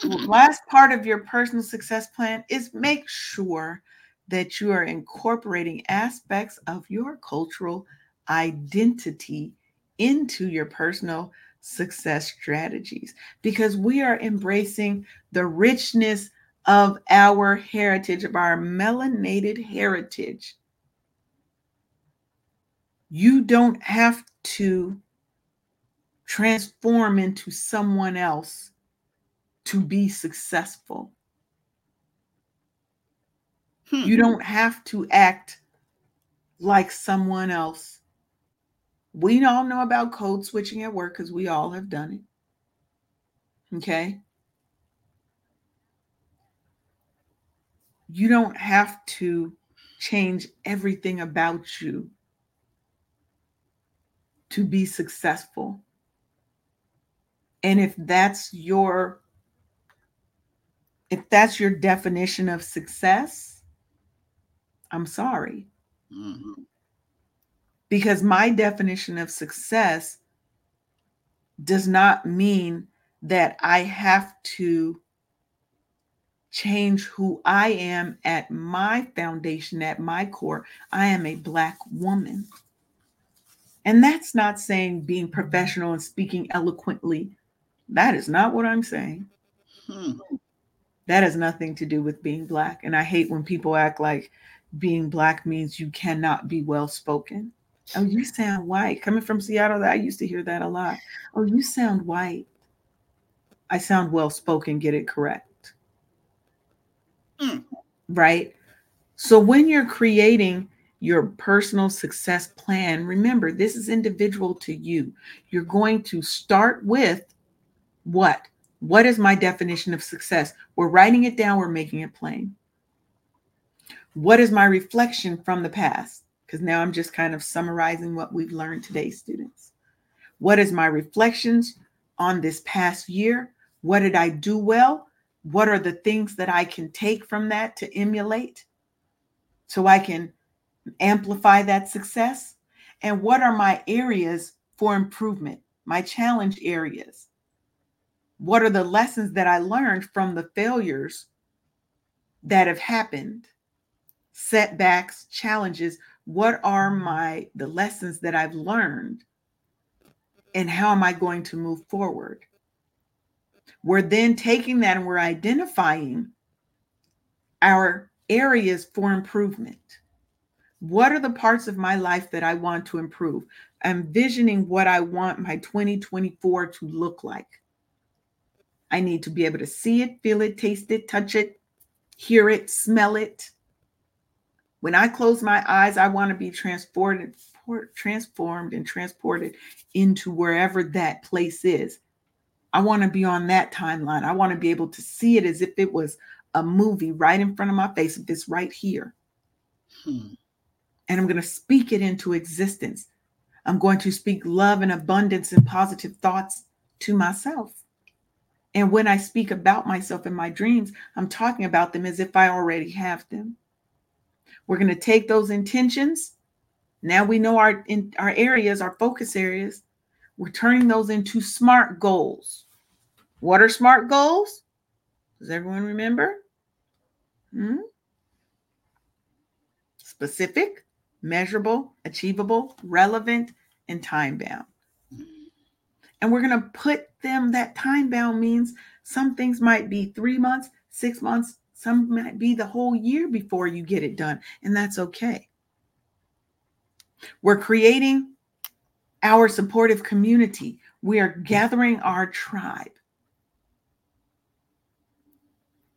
hmm. last part of your personal success plan is make sure that you are incorporating aspects of your cultural identity into your personal success strategies because we are embracing the richness of our heritage, of our melanated heritage. You don't have to transform into someone else to be successful. Hmm. You don't have to act like someone else. We all know about code switching at work because we all have done it. Okay. You don't have to change everything about you to be successful. And if that's your if that's your definition of success, I'm sorry. Mm-hmm. Because my definition of success does not mean that I have to change who I am at my foundation, at my core. I am a Black woman. And that's not saying being professional and speaking eloquently. That is not what I'm saying. Hmm. That has nothing to do with being Black. And I hate when people act like being Black means you cannot be well spoken. Oh, you sound white. Coming from Seattle, I used to hear that a lot. Oh, you sound white. I sound well spoken, get it correct. Mm. Right? So when you're creating your personal success plan, remember this is individual to you. You're going to start with what? What is my definition of success? We're writing it down, we're making it plain. What is my reflection from the past? Because now I'm just kind of summarizing what we've learned today, students. What is my reflections on this past year? What did I do well? What are the things that I can take from that to emulate so I can amplify that success? And what are my areas for improvement, my challenge areas? What are the lessons that I learned from the failures that have happened? Setbacks, challenges. What are my the lessons that I've learned? And how am I going to move forward? We're then taking that and we're identifying our areas for improvement. What are the parts of my life that I want to improve? I'm visioning what I want my 2024 to look like. I need to be able to see it, feel it, taste it, touch it, hear it, smell it. When I close my eyes, I want to be transported, transformed and transported into wherever that place is. I want to be on that timeline. I want to be able to see it as if it was a movie right in front of my face, if it's right here. Hmm. And I'm going to speak it into existence. I'm going to speak love and abundance and positive thoughts to myself. And when I speak about myself in my dreams, I'm talking about them as if I already have them. We're going to take those intentions. Now we know our in our areas, our focus areas, we're turning those into SMART goals. What are SMART goals? Does everyone remember? Hmm? Specific, measurable, achievable, relevant, and time bound. And we're going to put them, that time bound means some things might be three months, six months, some might be the whole year before you get it done. And that's okay. We're creating our supportive community. We are gathering our tribe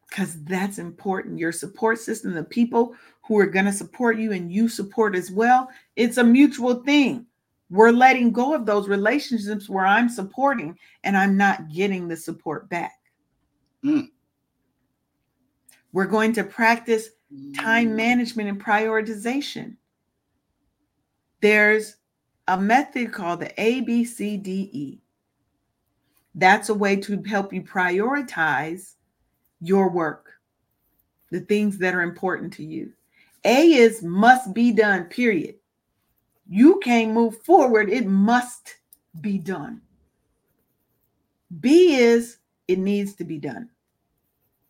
because that's important. Your support system, the people who are going to support you and you support as well, it's a mutual thing. We're letting go of those relationships where I'm supporting and I'm not getting the support back. Mm. We're going to practice time mm. management and prioritization. there's a method called the ABCDE. That's a way to help you prioritize your work, the things that are important to you. A is must be done, period. You can't move forward, it must be done. B is it needs to be done.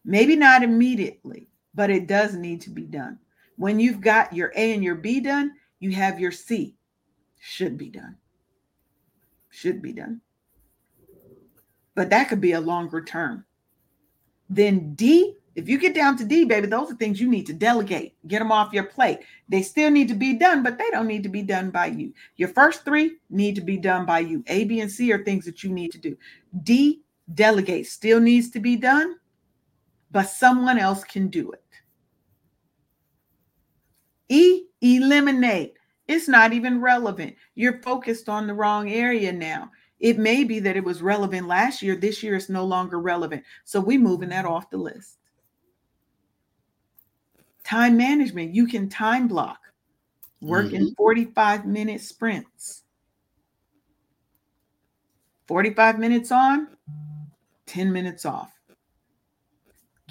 Maybe not immediately, but it does need to be done. When you've got your A and your B done, you have your C. Should be done. Should be done. But that could be a longer term. Then D, if you get down to D, baby, those are things you need to delegate. Get them off your plate. They still need to be done, but they don't need to be done by you. Your first three need to be done by you. A, B, and C are things that you need to do. D, delegate, still needs to be done, but someone else can do it. E, eliminate. It's not even relevant. You're focused on the wrong area now. It may be that it was relevant last year. This year it's no longer relevant. So we're moving that off the list. Time management. You can time block. Work mm-hmm. in 45 minute sprints. 45 minutes on, 10 minutes off.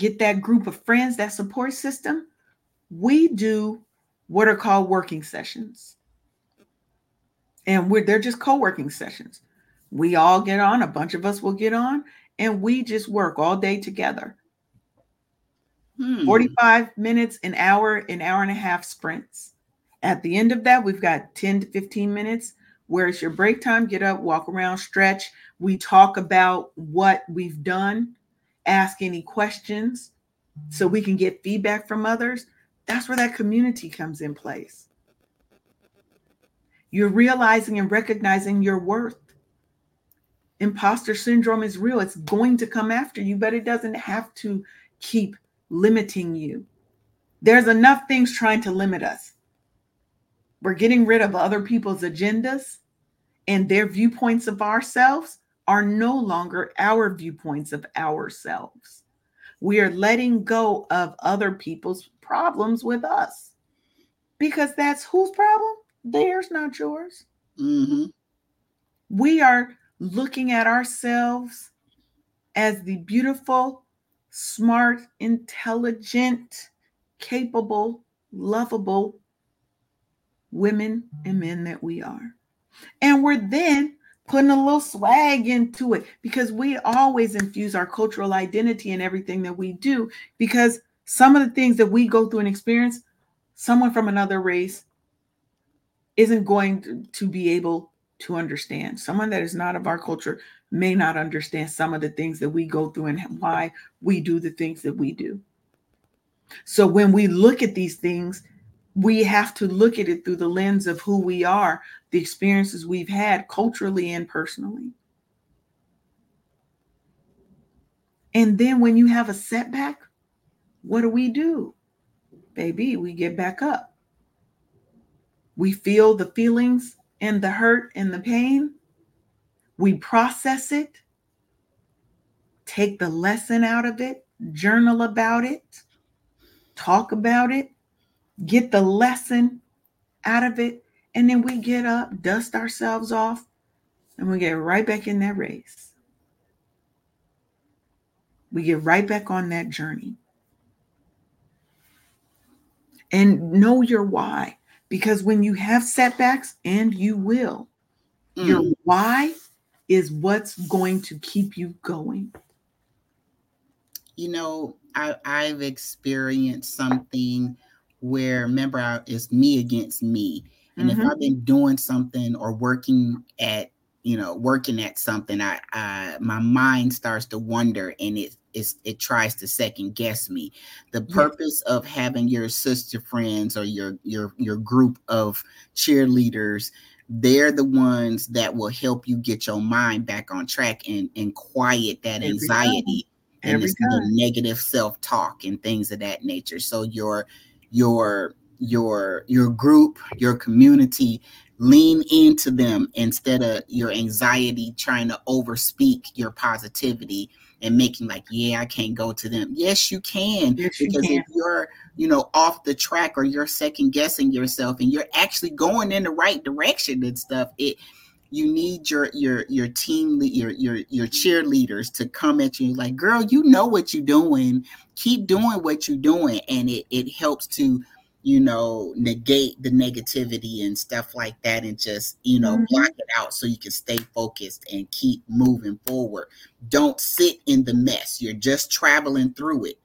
Get that group of friends, that support system. We do what are called working sessions. And we're they're just co-working sessions. We all get on, a bunch of us will get on, and we just work all day together. Hmm. 45 minutes, an hour, an hour and a half sprints. At the end of that, we've got 10 to 15 minutes where it's your break time. Get up, walk around, stretch. We talk about what we've done, ask any questions so we can get feedback from others. That's where that community comes in place. You're realizing and recognizing your worth. Imposter syndrome is real. It's going to come after you, but it doesn't have to keep limiting you. There's enough things trying to limit us. We're getting rid of other people's agendas and their viewpoints of ourselves are no longer our viewpoints of ourselves. We are letting go of other people's problems with us because that's whose problem? Theirs, not yours. Mm-hmm. We are looking at ourselves as the beautiful, smart, intelligent, capable, lovable women and men that we are. And we're then putting a little swag into it because we always infuse our cultural identity in everything that we do because some of the things that we go through and experience, someone from another race isn't going to, be able to understand. Someone that is not of our culture may not understand some of the things that we go through and why we do the things that we do. So when we look at these things, we have to look at it through the lens of who we are, the experiences we've had culturally and personally. And then when you have a setback, what do we do? Baby, we get back up. We feel the feelings and the hurt and the pain. We process it, take the lesson out of it, journal about it, talk about it, get the lesson out of it, and then we get up, dust ourselves off, and we get right back in that race. We get right back on that journey. And know your why. Because when you have setbacks, and you will, mm. your why is what's going to keep you going. You know, I, I've experienced something where remember it's me against me. And mm-hmm. if i've been doing something or working at you know working at something i, I my mind starts to wonder and it it's, it tries to second guess me. The purpose of having your sister friends or your your your group of cheerleaders they're the ones that will help you get your mind back on track and and quiet that anxiety and the negative self-talk and things of that nature. So your your your your group, your community, lean into them instead of your anxiety trying to overspeak your positivity and making like, yeah, I can't go to them. Yes, you can. Yes, you because can. if you're, you know, off the track or you're second guessing yourself and you're actually going in the right direction and stuff, it you need your your your team your your your cheerleaders to come at you like girl you know what you're doing. Keep doing what you're doing. And it it helps to you know negate the negativity and stuff like that and just you know mm-hmm. block it out so you can stay focused and keep moving forward. Don't sit in the mess. You're just traveling through it.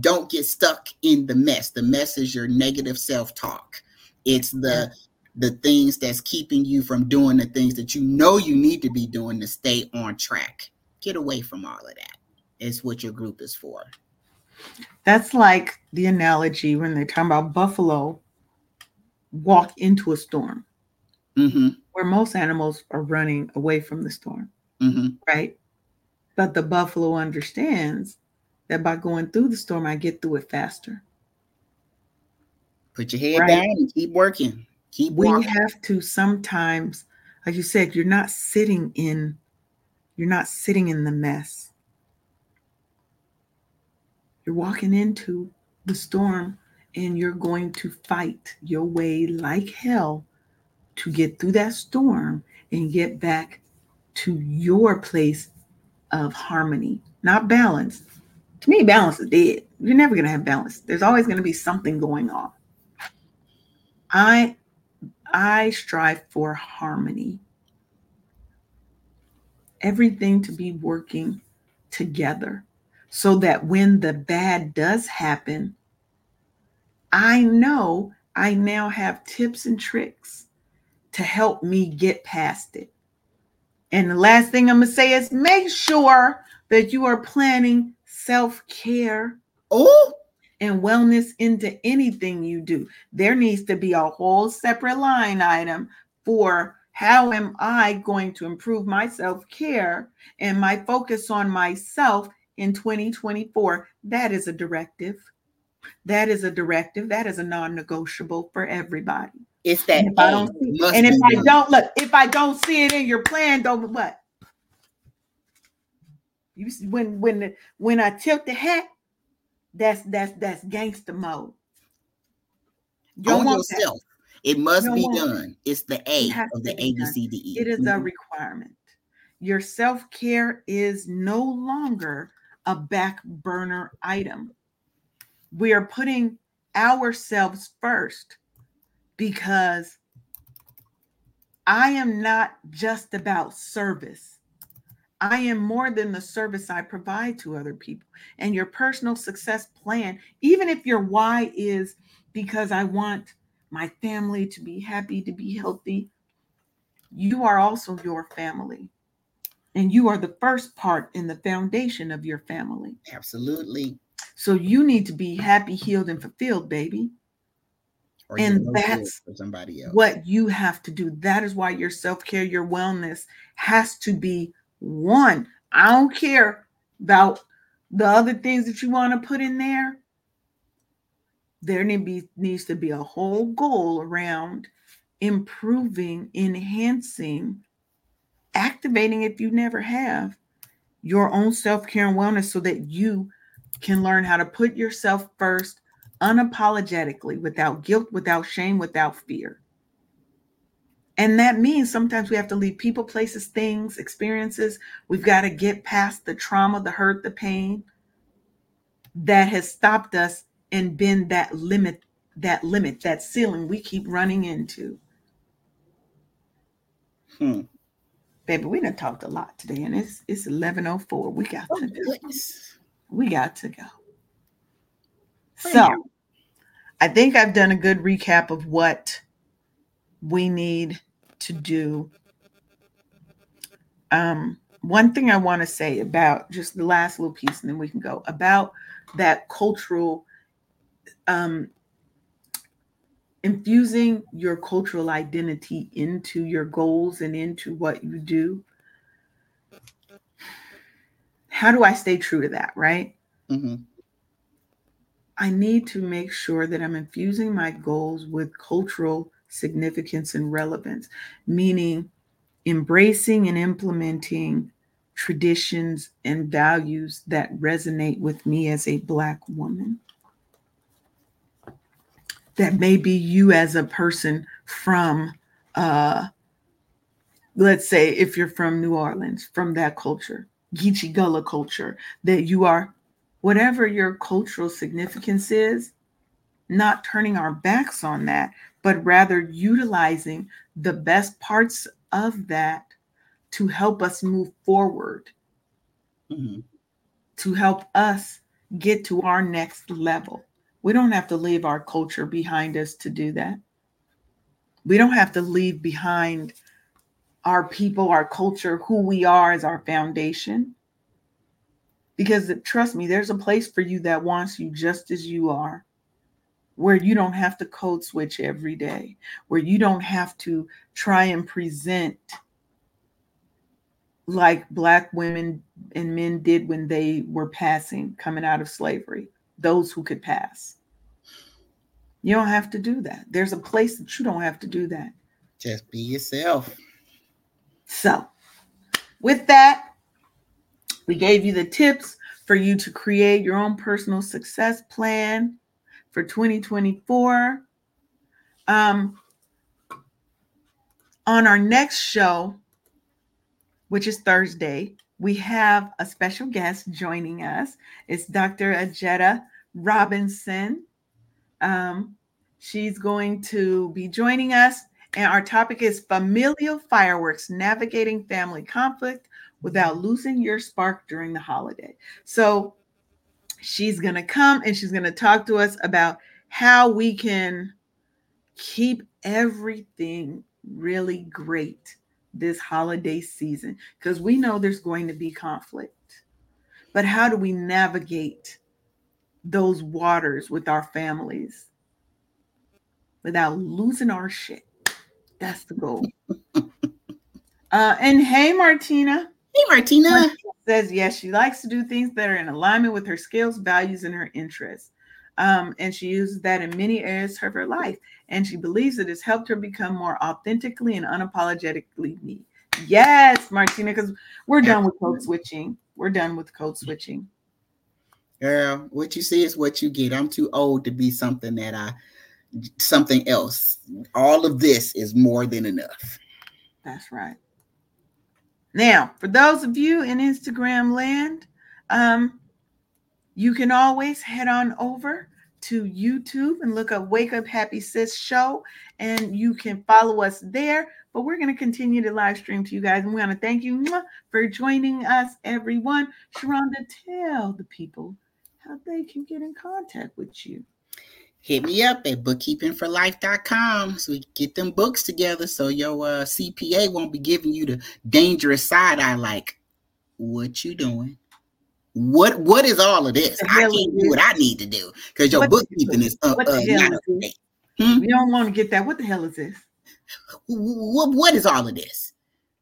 Don't get stuck in the mess. The mess is your negative self-talk. It's the the things that's keeping you from doing the things that you know you need to be doing to stay on track. Get away from all of that. It's what your group is for. That's like the analogy when they're talking about buffalo walk into a storm, mm-hmm. where most animals are running away from the storm, mm-hmm. right? But the buffalo understands that by going through the storm, I get through it faster. Put your head right? down and keep working. Keep we have to sometimes, like you said, you're not sitting in, you're not sitting in the mess. You're walking into the storm and you're going to fight your way like hell to get through that storm and get back to your place of harmony, not balance. To me, balance is dead. You're never going to have balance. There's always going to be something going on. I I strive for harmony. Everything to be working together so that when the bad does happen, I know I now have tips and tricks to help me get past it. And the last thing I'm going to say is make sure that you are planning self care. Oh, and wellness into anything you do. There needs to be a whole separate line item for how am I going to improve my self care and my focus on myself in 2024. That is a directive. That is a directive. That is a non negotiable for everybody. It's that. And if I don't, see, and if I don't look, if I don't see it in your plan, don't what? You when when when I tilt the hat, that's that's that's gangster mode. You Own yourself. That. It must be done. It's the A of the A B C D E. It is mm-hmm. a requirement. Your self care is no longer a back burner item. We are putting ourselves first because I am not just about service. I am more than the service I provide to other people. And your personal success plan, even if your why is because I want my family to be happy, to be healthy, you are also your family. And you are the first part in the foundation of your family. Absolutely. So you need to be happy, healed, and fulfilled, baby. Or and that's somebody else. what you have to do. That is why your self care, your wellness has to be one. I don't care about the other things that you want to put in there. There need be, needs to be a whole goal around improving, enhancing, activating if you never have your own self care and wellness so that you can learn how to put yourself first unapologetically without guilt, without shame, without fear. And that means sometimes we have to leave people, places, things, experiences. We've got to get past the trauma, the hurt, the pain that has stopped us and been that limit, that limit, that ceiling we keep running into. Hmm. Baby, we done talked a lot today, and it's it's 1104. We got oh, to go. Goodness. We got to go. So I think I've done a good recap of what we need to do. Um, one thing I want to say about just the last little piece, and then we can go about that cultural um, infusing your cultural identity into your goals and into what you do. How do I stay true to that, right? Mm-hmm. I need to make sure that I'm infusing my goals with cultural significance and relevance, meaning embracing and implementing traditions and values that resonate with me as a Black woman. That may be you, as a person from, uh, let's say, if you're from New Orleans, from that culture, Geechee Gullah culture, that you are, whatever your cultural significance is, not turning our backs on that, but rather utilizing the best parts of that to help us move forward, mm-hmm. to help us get to our next level. We don't have to leave our culture behind us to do that. We don't have to leave behind our people, our culture, who we are as our foundation. Because trust me, there's a place for you that wants you just as you are where you don't have to code switch every day, where you don't have to try and present like Black women and men did when they were passing, coming out of slavery, those who could pass. You don't have to do that. There's a place that you don't have to do that. Just be yourself. So, with that, we gave you the tips for you to create your own personal success plan for 2024. Um, on our next show, which is Thursday, we have a special guest joining us. It's Dr. Ajetta Robinson. Um, she's going to be joining us, and our topic is familial fireworks navigating family conflict without losing your spark during the holiday. So, she's going to come and she's going to talk to us about how we can keep everything really great this holiday season because we know there's going to be conflict. But how do we navigate those waters with our families without losing our shit? That's the goal. uh, and hey, Martina. Hey, Martina. Martina says yes, she likes to do things that are in alignment with her skills, values, and her interests. Um, and she uses that in many areas of her life. And she believes it has helped her become more authentically and unapologetically me. Yes, Martina, because we're done with code switching. We're done with code switching. Girl, what you see is what you get. I'm too old to be something that I something else. All of this is more than enough. That's right. Now, for those of you in Instagram land, um, you can always head on over to YouTube and look up Wake Up Happy Sis Show, and you can follow us there. But we're going to continue to live stream to you guys, and we want to thank you for joining us, everyone. Sharonda, tell the people how they can get in contact with you hit me up at bookkeepingforlife.com so we get them books together so your uh, CPA won't be giving you the dangerous side eye like, what you doing? What what is all of this? I can't do what I need to do because your what bookkeeping is up, uh, not up hmm? We don't want to get that. What the hell is this? What what is all of this?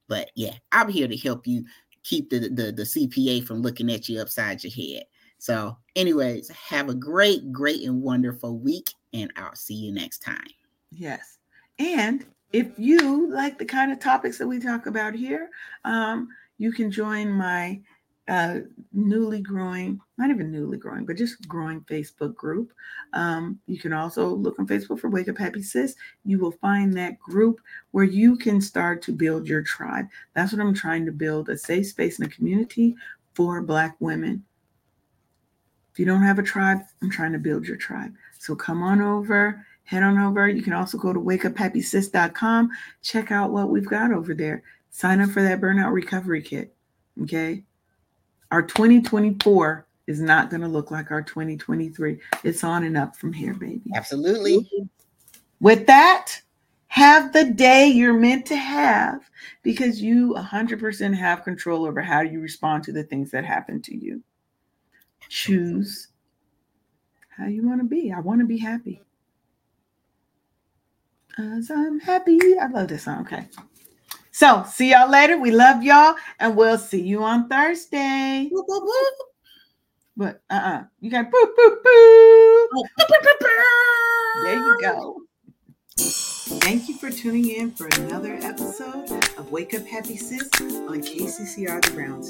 But yeah, I'm here to help you keep the, the, the CPA from looking at you upside your head. So, anyways, have a great, great, and wonderful week, and I'll see you next time. Yes. And if you like the kind of topics that we talk about here, um, you can join my uh, newly growing, not even newly growing, but just growing Facebook group. Um, you can also look on Facebook for Wake Up Happy Sis. You will find that group where you can start to build your tribe. That's what I'm trying to build a safe space and a community for Black women you don't have a tribe, I'm trying to build your tribe. So come on over, head on over. You can also go to wakeuphappysis.com, check out what we've got over there. Sign up for that burnout recovery kit. Okay. Our 2024 is not going to look like our 2023. It's on and up from here, baby. Absolutely. With that, have the day you're meant to have because you 100% have control over how you respond to the things that happen to you choose how you want to be. I want to be happy. Cause I'm happy. I love this song. Okay. So see y'all later. We love y'all, and we'll see you on Thursday. But uh-uh. You got boo boo boo. There you go. Thank you for tuning in for another episode of Wake Up Happy Sis on KCCR The Brownstone.